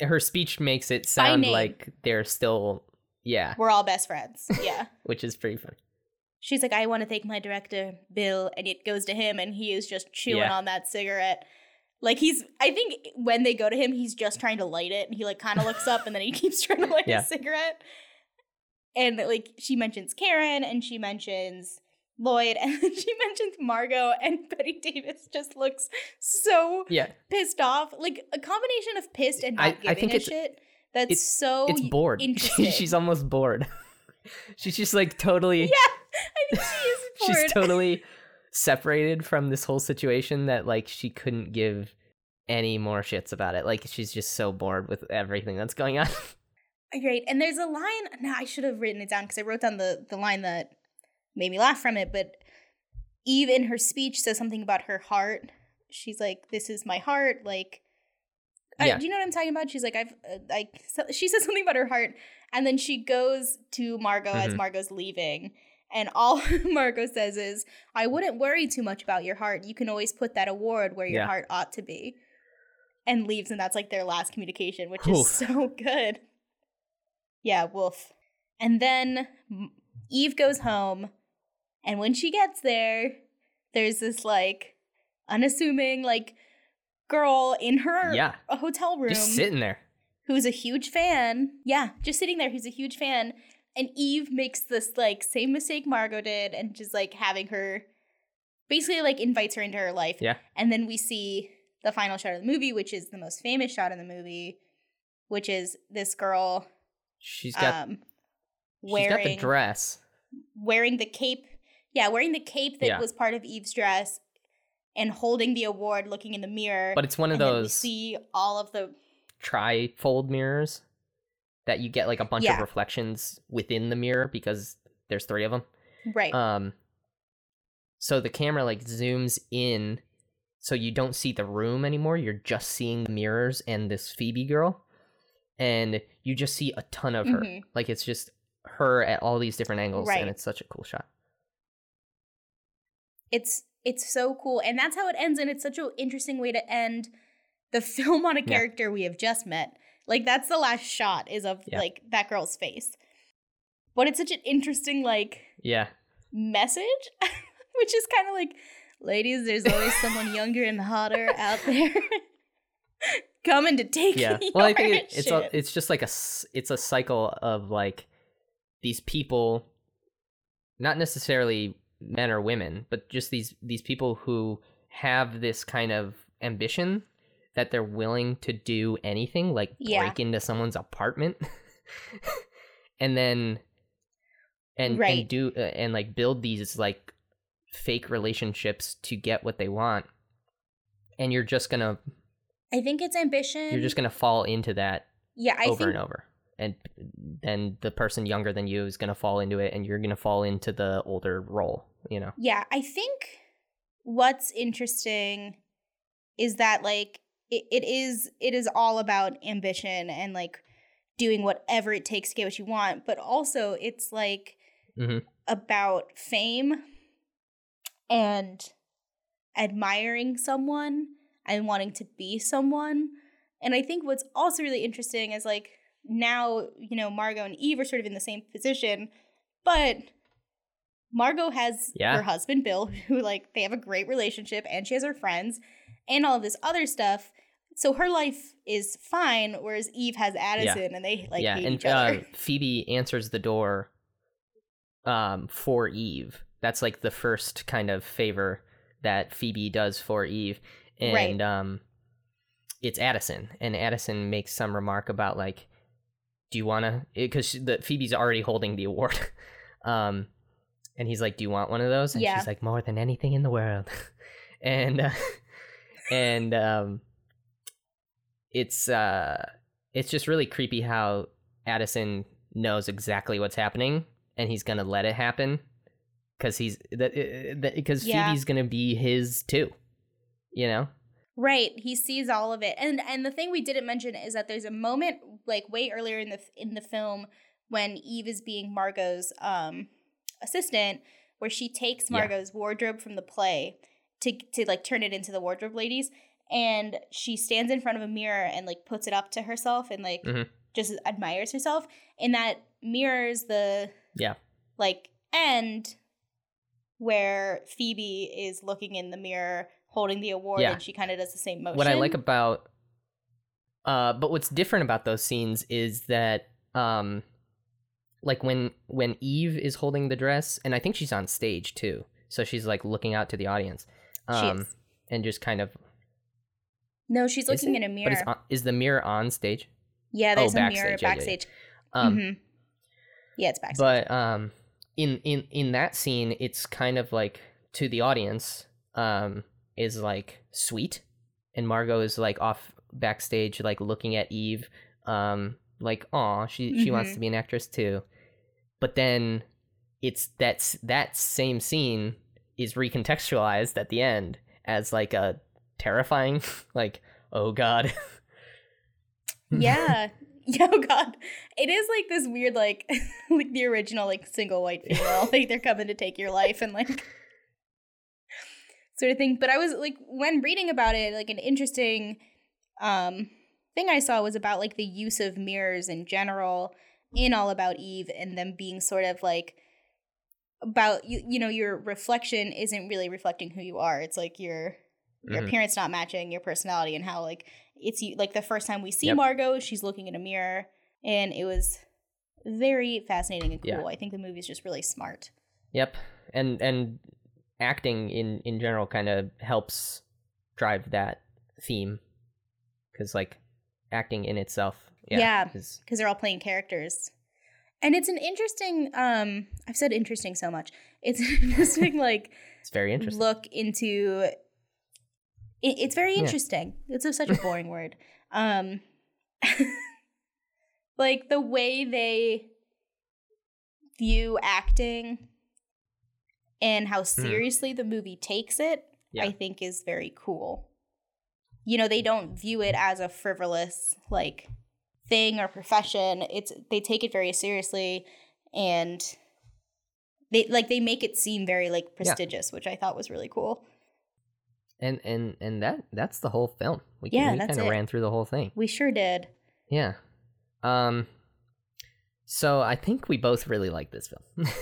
her speech makes it sound like they're still yeah, we're all best friends. Yeah. which is pretty funny. She's like, I want to thank my director, Bill, and it goes to him and he is just chewing Yeah. on that cigarette. Like he's I think when they go to him, he's just trying to light it and he like kind of looks up and then he keeps trying to light Yeah. a cigarette. And like she mentions Karen and she mentions Lloyd and then she mentions Margo and Bette Davis just looks so Yeah, pissed off. Like a combination of pissed and not I- I giving think a shit. That's it's- so it's bored. She's almost bored. She's just like totally. yeah, I think she is bored. she's totally separated from this whole situation that like she couldn't give any more shits about it. Like she's just so bored with everything that's going on. Great. And there's a line. No, I should have written it down because I wrote down the the line that made me laugh from it. But Eve in her speech says something about her heart. She's like, "This is my heart." Like, I- do you know what I'm talking about? She's like, "I've uh, like." So, she says something about her heart, and then she goes to Margo as Mhm. Margo's leaving. And all Margo says is, I wouldn't worry too much about your heart. You can always put that award where your Yeah. heart ought to be. And leaves, and that's like their last communication, which Oof. is so good. Yeah, wolf. And then Eve goes home, and when she gets there, there's this like unassuming like girl in her yeah, hotel room just sitting there. who's a huge fan. Yeah, just sitting there, who's a huge fan. And Eve makes this like same mistake Margo did and just like having her basically like invites her into her life. Yeah. And then we see the final shot of the movie, which is the most famous shot in the movie, which is this girl She's got um she's wearing got the dress. wearing the cape. Yeah, wearing the cape that Yeah. was part of Eve's dress and holding the award looking in the mirror. But it's one of and then we those see all of the tri-fold mirrors that you get like a bunch Yeah. of reflections within the mirror because there's three of them. right. Um so the camera like zooms in so you don't see the room anymore. You're just seeing the mirrors and this Phoebe girl. And you just see a ton of her. Mhm. Like it's just her at all these different angles Right. and it's such a cool shot. It's it's so cool and that's how it ends and it's such an interesting way to end the film on a Yeah. character we have just met like that's the last shot is of Yeah. like that girl's face but it's such an interesting like Yeah. message which is kind of like ladies there's always someone younger and hotter out there coming to take Yeah. Well, I think it, it's a, it's just like a it's a cycle of like these people not necessarily men or women, but just these these people who have this kind of ambition that they're willing to do anything like Yeah. break into someone's apartment and then and Right. and do uh, and like build these like fake relationships to get what they want and you're just gonna I think it's ambition. you're just gonna fall into that yeah, I over think and over and then the person younger than you is gonna fall into it and you're gonna fall into the older role you know Yeah, I think what's interesting is that like it, it is it is all about ambition and like doing whatever it takes to get what you want, but also it's like Mhm. about fame and admiring someone and wanting to be someone. And I think what's also really interesting is like now, you know, Margo and Eve are sort of in the same position, but Margo has Yeah. her husband Bill, who like they have a great relationship, and she has her friends, and all of this other stuff. So her life is fine, whereas Eve has Addison, and they like yeah and each other. Uh, phoebe answers the door um for eve that's like the first kind of favor that phoebe does for eve and Right. um it's addison and addison makes some remark about like do you want to because the phoebe's already holding the award um and he's like do you want one of those and Yeah. she's like more than anything in the world and uh, and um it's uh it's just really creepy how Addison knows exactly what's happening and he's gonna let it happen because he's that because Yeah. Phoebe's gonna be his too, you know. Right, he sees all of it, and and the thing we didn't mention is that there's a moment like way earlier in the in the film when Eve is being Margo's um assistant, where she takes Yeah. Margo's wardrobe from the play to to like turn it into the wardrobe ladies, and she stands in front of a mirror and like puts it up to herself and like Mhm. just admires herself, and that mirrors the Yeah. like end where Phoebe is looking in the mirror holding the award Yeah. and she kind of does the same motion. What I like about uh but what's different about those scenes is that um like when when Eve is holding the dress and I think she's on stage too. So she's like looking out to the audience. She Um is. and just kind of No, she's looking it? in a But mirror. is, on, is the mirror on stage? yeah, Oh, there's a mirror backstage, yeah, yeah, backstage. Um Mhm. Yeah, it's backstage. but um in in in that scene it's kind of like to the audience um is like sweet and margo is like off backstage like looking at eve um like oh she she wants to be an actress too but then it's that's that same scene is recontextualized at the end as like a terrifying like oh god yeah. Yeah, oh god. It is like this weird like like the original like single white female. like they're coming to take your life and like sort of thing. But I was like when reading about it, like an interesting um thing I saw was about like the use of mirrors in general in All About Eve and them being sort of like about you you know your reflection isn't really reflecting who you are. It's like your your Mhm. appearance not matching your personality and how like it's you like the first time we see Yep. Margo, she's looking in a mirror and it was very fascinating and cool. Yeah. I think the movie's just really smart. Yep, and and acting in in general kind of helps drive that theme because like acting in itself, yeah, Yeah. because they're all playing characters. And it's an interesting um I've said interesting so much. It's an interesting like it's very interesting. look into it, it's very Yeah. interesting. It's a, such a boring word. Um like the way they view acting and how seriously the movie takes it, Yeah. I think is very cool. You know, they don't view it as a frivolous like thing or profession. It's they take it very seriously and they like they make it seem very like prestigious, which I thought was really cool. and and and that that's the whole film. We, Yeah, we kind of ran through the whole thing. We sure did. Yeah. Um. So I think we both really like this film.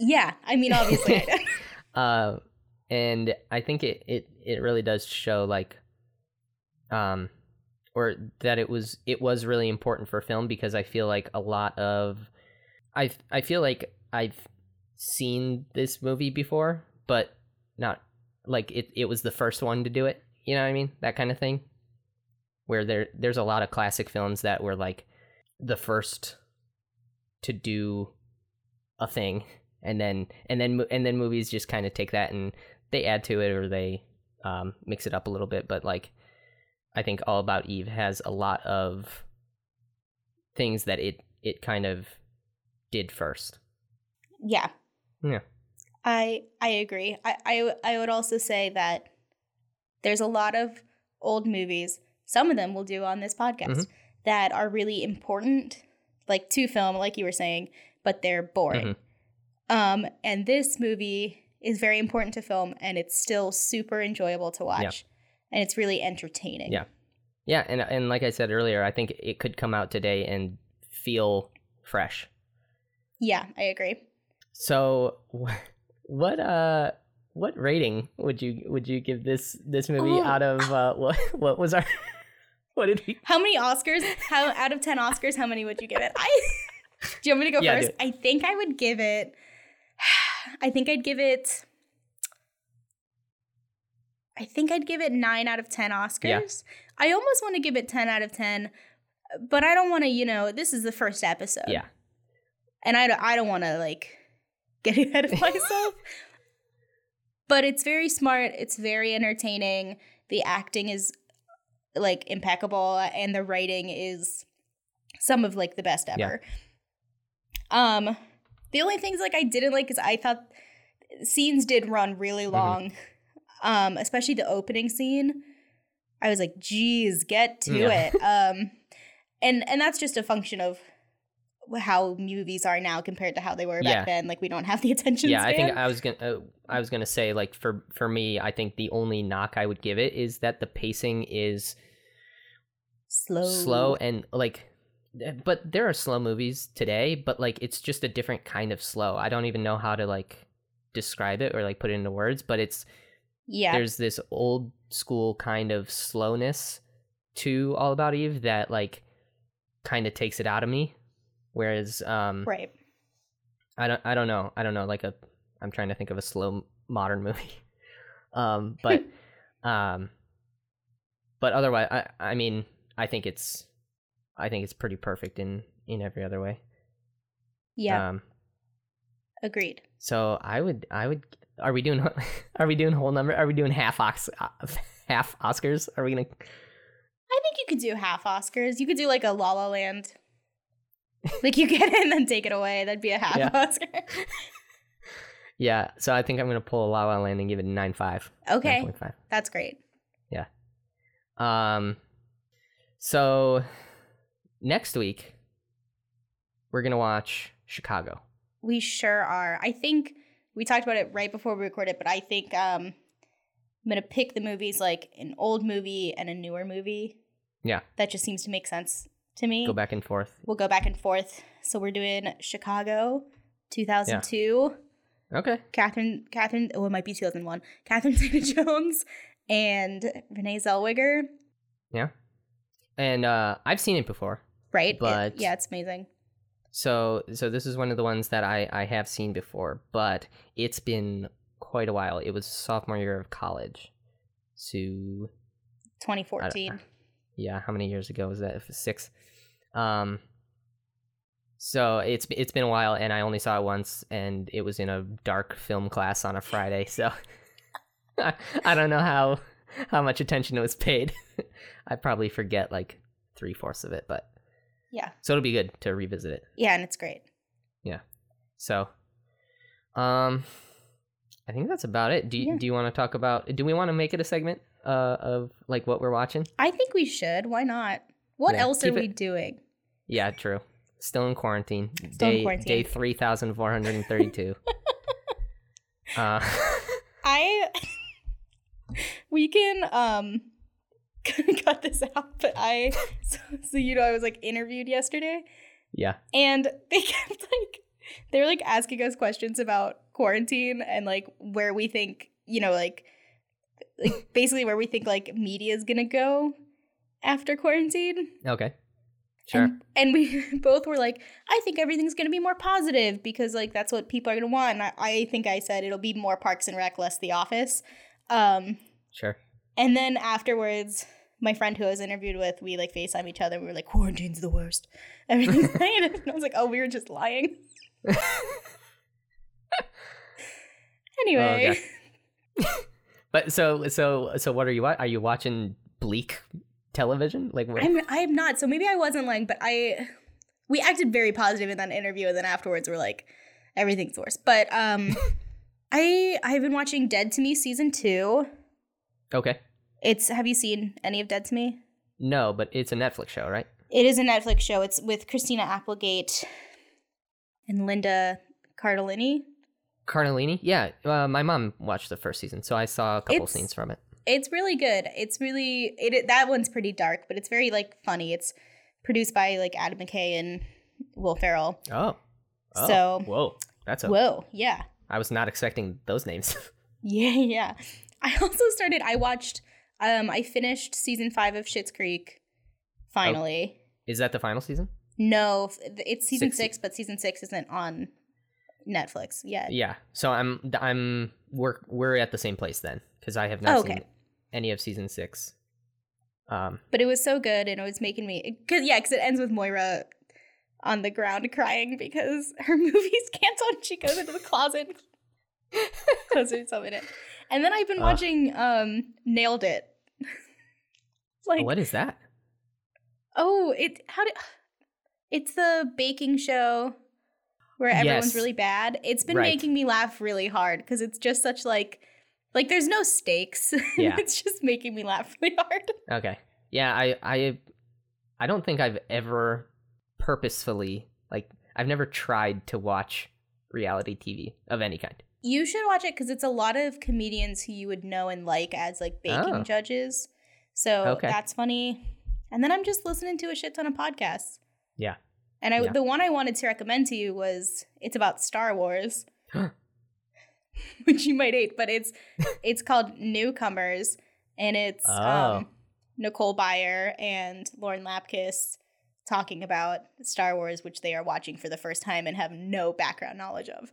Yeah, I mean obviously I uh, and I think it it it really does show like, um, or that it was it was really important for film because I feel like a lot of, I I feel like I've seen this movie before, but not like it. It was the first one to do it. You know what I mean? That kind of thing. Where there there's a lot of classic films that were like the first to do a thing and then and then and then movies just kind of take that and they add to it or they um, mix it up a little bit. But like, I think All About Eve has a lot of things that it it kind of did first. Yeah. Yeah. I I agree. I, I I would also say that there's a lot of old movies. Some of them we'll do on this podcast Mhm. that are really important, like to film, like you were saying, but they're boring. Mhm. Um, and this movie is very important to film, and it's still super enjoyable to watch, and it's really entertaining. Yeah. Yeah, and and like I said earlier, I think it could come out today and feel fresh. yeah, I agree. So, what uh, what rating would you would you give this this movie Oh. out of uh, what what was our what did we? How many Oscars? How out of ten Oscars? How many would you give it? I. do you want me to go Yeah, first? I think I would give it. I think I'd give it. I think I'd give it nine out of ten Oscars. I almost want to give it ten out of ten, but I don't want to. You know, this is the first episode. Yeah, and I don't, I don't want to like get ahead of myself. but it's very smart. It's very entertaining. The acting is like impeccable, and the writing is some of like the best ever. Um, the only things like I didn't like is I thought scenes did run really long, um, especially the opening scene. I was like, "Geez, get to Yeah. it." Um, and and that's just a function of how movies are now compared to how they were back Yeah. then. Like we don't have the attention yeah. I span. think I was gonna uh, I was gonna say like for for me, I think the only knock I would give it is that the pacing is slow, slow and like eh, but there are slow movies today but like it's just a different kind of slow i don't even know how to like describe it or like put it into words but it's Yeah, there's this old school kind of slowness to all about eve that like kind of takes it out of me whereas um right. i don't i don't know i don't know like a i'm trying to think of a slow modern movie um but um but otherwise i i mean i think it's i think it's pretty perfect in in every other way Yeah, um agreed. so i would i would are we doing are we doing whole number are we doing half Ox, half oscars are we gonna I think you could do half Oscars. You could do like a La La Land. like you get it and then take it away. That'd be a half Yeah. Oscar. yeah so i think i'm gonna pull a la la land and give it a 9.5 okay, 9.5 that's great. Yeah. Um, so next week we're gonna watch Chicago. We sure are. I think we talked about it right before we recorded, but I think um, I'm gonna pick the movies like an old movie and a newer movie. Yeah. that just seems to make sense to me. Go back and forth. We'll go back and forth. So we're doing Chicago, 2002. Okay. Catherine, Catherine, oh, it might be 2001. Catherine Zeta-Jones and Renee Zellweger, Yeah. And uh, I've seen it before. right? It- But- yeah, it's amazing. So so this is one of the ones that I I have seen before, but it's been quite a while. It was sophomore year of college. So 2014. yeah, how many years ago was that? Six. Um. So it's it's been a while, and I only saw it once, and it was in a dark film class on a Friday. So I, I don't know how how much attention it was paid. I probably forget like three fourths of it, but Yeah. so it'll be good to revisit it. Yeah, and it's great. Yeah. So, um, I think that's about it. Do you, Yeah. do you want to talk about? Do we want to make it a segment uh, of like what we're watching? I think we should. Why not? What Yeah, else are keep we doing? Yeah, true. Still in quarantine. Still in day quarantine. day three thousand four hundred and thirty two. uh, I we can um cut this out, but I so, so you know I was like interviewed yesterday. Yeah, and they kept like they were like asking us questions about quarantine and like where we think you know like like basically where we think like media is gonna go after quarantine. Okay, sure. and, and we both were like i think everything's gonna be more positive because like that's what people are gonna want. And I, I think i said it'll be more parks and rec less the office. Um Sure. And then afterwards my friend who I was interviewed with, we like FaceTime each other. We were like, quarantine's the worst. Everything's fine. And I was like, oh, we were just lying. anyway, But so so so what are you are you watching bleak television? Like what? I'm I'm not. So maybe I wasn't lying, but I we acted very positive in that interview, and then afterwards we're like, everything's worse. But um, I I've been watching Dead to Me season two. Okay. It's have you seen any of Dead to Me? No, but it's a Netflix show, right? It is a Netflix show. It's with Christina Applegate and Linda Cardellini. Cardellini? Yeah, uh, my mom watched the first season, so I saw a couple It's- scenes from it. It's really good. It's really it, it that one's pretty dark, but it's very like funny. It's produced by like Adam McKay and Will Ferrell. Oh. oh. So- whoa, that's a. Whoa, yeah. I was not expecting those names. Yeah, yeah. I also started. I watched. Um, I finished season five of Schitt's Creek. Finally, Is that the final season? no, it's season Six six, but season six isn't on Netflix yet. Yeah. So I'm I'm we're we're at the same place then because I have not Oh, okay. seen any of season six. Um. But it was so good, and it was making me. Cause yeah, because it ends with Moira on the ground crying because her movie's canceled. and She goes into the closet, closes herself in it, and then I've been Ugh. watching um Nailed It. like what is that? Oh, it how did it's the baking show where everyone's Yes. really bad. It's been Right. making me laugh really hard because it's just such like like there's no stakes. Yeah. it's just making me laugh really hard. Okay. Yeah, I I I don't think I've ever purposefully like I've never tried to watch reality TV of any kind. You should watch it because it's a lot of comedians who you would know and like as like baking Oh. judges. So Okay. that's funny. And then I'm just listening to a shit ton of podcasts. Yeah. And I, Yeah. the one I wanted to recommend to you was it's about Star Wars, which you might hate, but it's it's called Newcomers, and it's Oh. um, Nicole Byer and Lauren Lapkus talking about Star Wars, which they are watching for the first time and have no background knowledge of,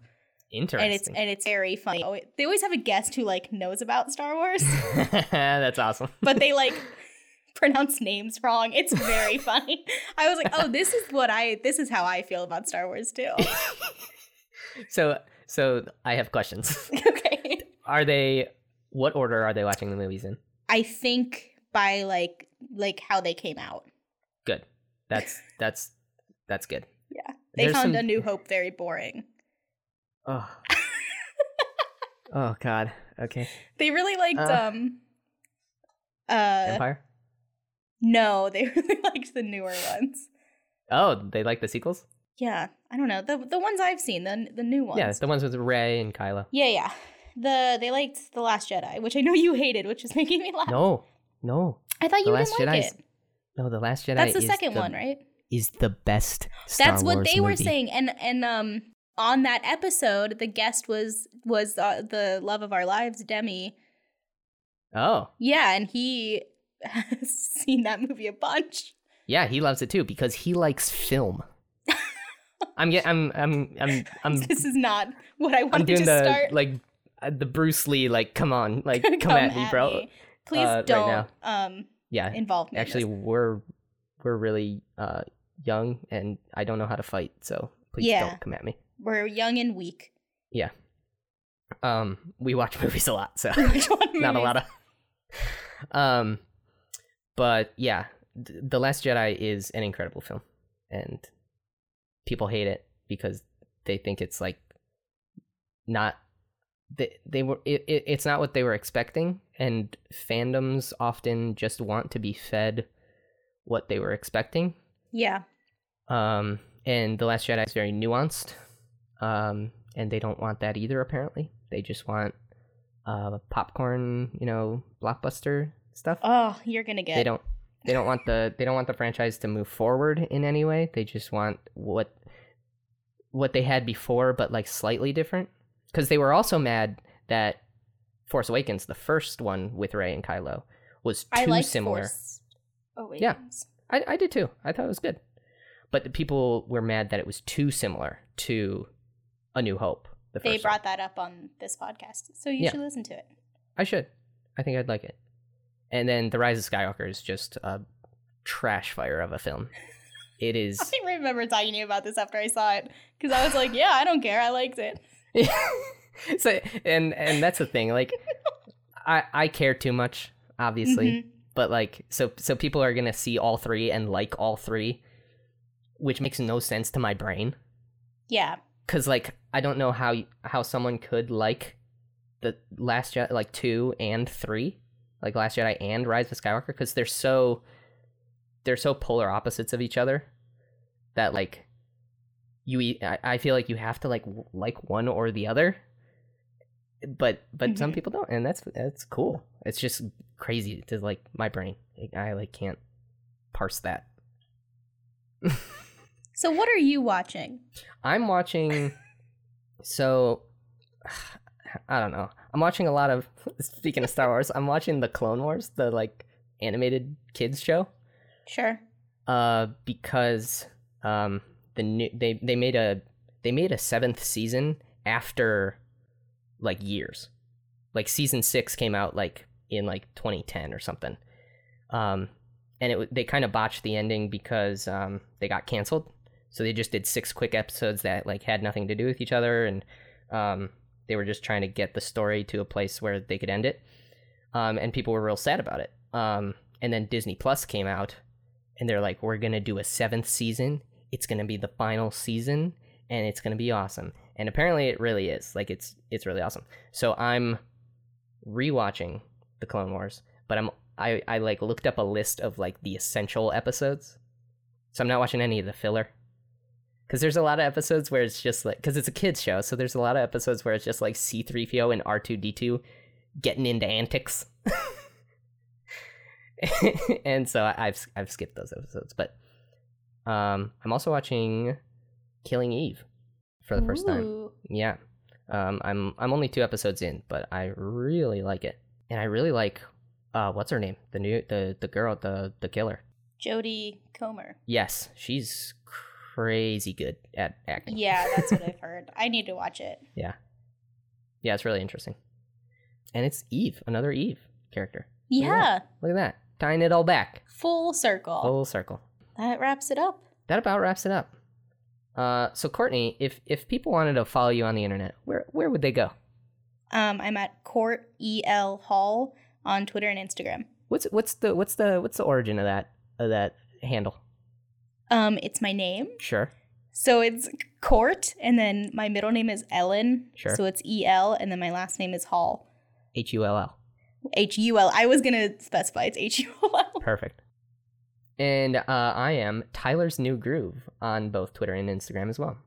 Interesting. and it's and it's very funny. Oh, They always have a guest who like knows about Star Wars, That's awesome. but they like pronounce names wrong. It's very funny. I was like, oh, this is what I this is how I feel about Star Wars too. so so I have questions. okay. Are they what order are they watching the movies in? I think by like like how they came out. Good. That's that's that's good. Yeah. They There's found some- A New Hope very boring. Oh. oh God. Okay. They really liked Uh, um uh Empire. no, they really liked the newer ones. Oh, they like the sequels. Yeah. I don't know. The the ones I've seen, the the new ones. Yeah, the ones with Rey and Kylo. yeah, yeah. The they liked The Last Jedi, which I know you hated, which is making me laugh. No, no, I thought The you Last didn't like Jedi's it. no. The Last Jedi. That's the is second the- one, right? Is the best. Star That's what Wars they were saying, and and um on that episode, the guest was was uh, the love of our lives, Demi. Oh, Yeah, and he has seen that movie a bunch. yeah, he loves it too because he likes film. I'm get. I'm. I'm. I'm. I'm. this is not what I wanted to the start. like uh, the Bruce Lee. Like, come on, like, come, at me, bro. Please uh, don't now. um Yeah, involve me. actually, this. we're we're really uh young, and I don't know how to fight, so please Yeah. don't come at me. We're young and weak. Yeah. Um, we watch movies a lot, so not a lot of. Um, but yeah, th- the Last Jedi is an incredible film, and people hate it because they think it's like not they they were it, it, it's not what they were expecting, and fandoms often just want to be fed what they were expecting. Yeah. Um, and the Last Jedi is very nuanced. Um, and they don't want that either. Apparently, they just want uh popcorn, you know, blockbuster stuff. Oh, you're gonna get They don't. They don't want the. They don't want the franchise to move forward in any way. They just want what what they had before, but like slightly different. Because they were also mad that Force Awakens, the first one with Rey and Kylo, was too I like similar. Force Yeah. Awakens. I, I did too. I thought it was good. But the people were mad that it was too similar to A New Hope. The They one. brought that up on this podcast, so you Yeah. should listen to it. I should. I think I'd like it. And then The Rise of Skywalker is just a trash fire of a film. It is. I remember talking to you about this after I saw it because I was like, "Yeah, I don't care. I liked it." so and and that's the thing. Like, I I care too much, obviously, Mhm. but like, so so people are gonna see all three and like all three, which makes no sense to my brain. Yeah. Cause like I don't know how how someone could like the Last Jedi, like two and three, like Last Jedi and Rise of Skywalker, because they're so they're so polar opposites of each other that like you I feel like you have to like like one or the other but but some Mhm. people don't and that's that's cool. It's just crazy to like my brain. I like can't parse that So what are you watching? i'm watching so i don't know. I'm watching a lot of speaking of star wars i'm watching the clone wars the like animated kids show. Sure. uh because um the new they they made a they made a seventh season after like years. Like season six came out like in like 2010 or something. Um and it they kind of botched the ending because um they got canceled so they just did six quick episodes that like had nothing to do with each other and um they were just trying to get the story to a place where they could end it. Um and people were real sad about it. Um and then disney plus came out and they're like we're gonna do a seventh season. It's gonna be the final season and it's gonna be awesome. And apparently it really is. Like it's it's really awesome. So i'm rewatching the clone wars but i'm i i like looked up a list of like the essential episodes. So i'm not watching any of the filler because there's a lot of episodes where it's just like because it's a kids show so there's a lot of episodes where it's just like c3po and r2d2 getting into antics and so I- I've I've skipped those episodes, but um, I'm also watching Killing Eve for the first time. Yeah, um, I'm I'm only two episodes in, but I really like it, and I really like uh, what's her name? The new the the girl the the killer. Jodie Comer. Yes, she's crazy good at acting. Yeah, that's what I've heard. I need to watch it. yeah, yeah, it's really interesting, and it's Eve, another Eve character. Yeah. Look at that, tying it all back, Full circle. full circle. That wraps it up. that about wraps it up. Uh, so Courtney, if if people wanted to follow you on the internet, where where would they go? Um, I'm at Court EL Hull on Twitter and Instagram. What's what's the what's the what's the origin of that of that handle? Um, it's my name. Sure, So it's Court, and then my middle name is Ellen. Sure. So it's E L, and then my last name is Hull. H U L L. H U L. I was gonna specify it's H U L L. Perfect. And uh, I am Tyler's New Groove on both Twitter and Instagram as well.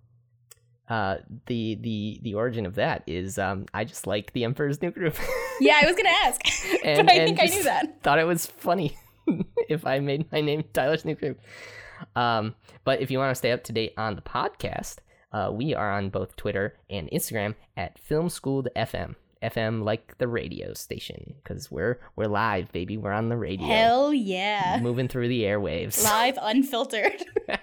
Uh, the the the origin of that is um, I just like the Emperor's New Groove. Yeah, I was gonna ask, And- but I think I knew that. thought it was funny if I made my name Tyler's New Groove. Um, but if you want to stay up to date on the podcast, uh, we are on both Twitter and Instagram at Film Schooled FM. FM like the radio station because we're we're live, baby. We're on the radio, Hell yeah, moving through the airwaves. live, unfiltered.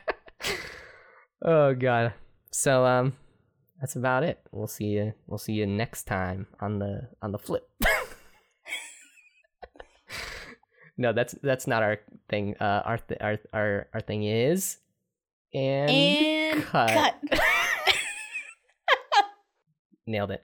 oh god. So um, that's about it. We'll see you. We'll see you next time on the on the flip. no, that's that's not our thing. Uh, our th- our our our thing is and, and cut. cut. nailed it.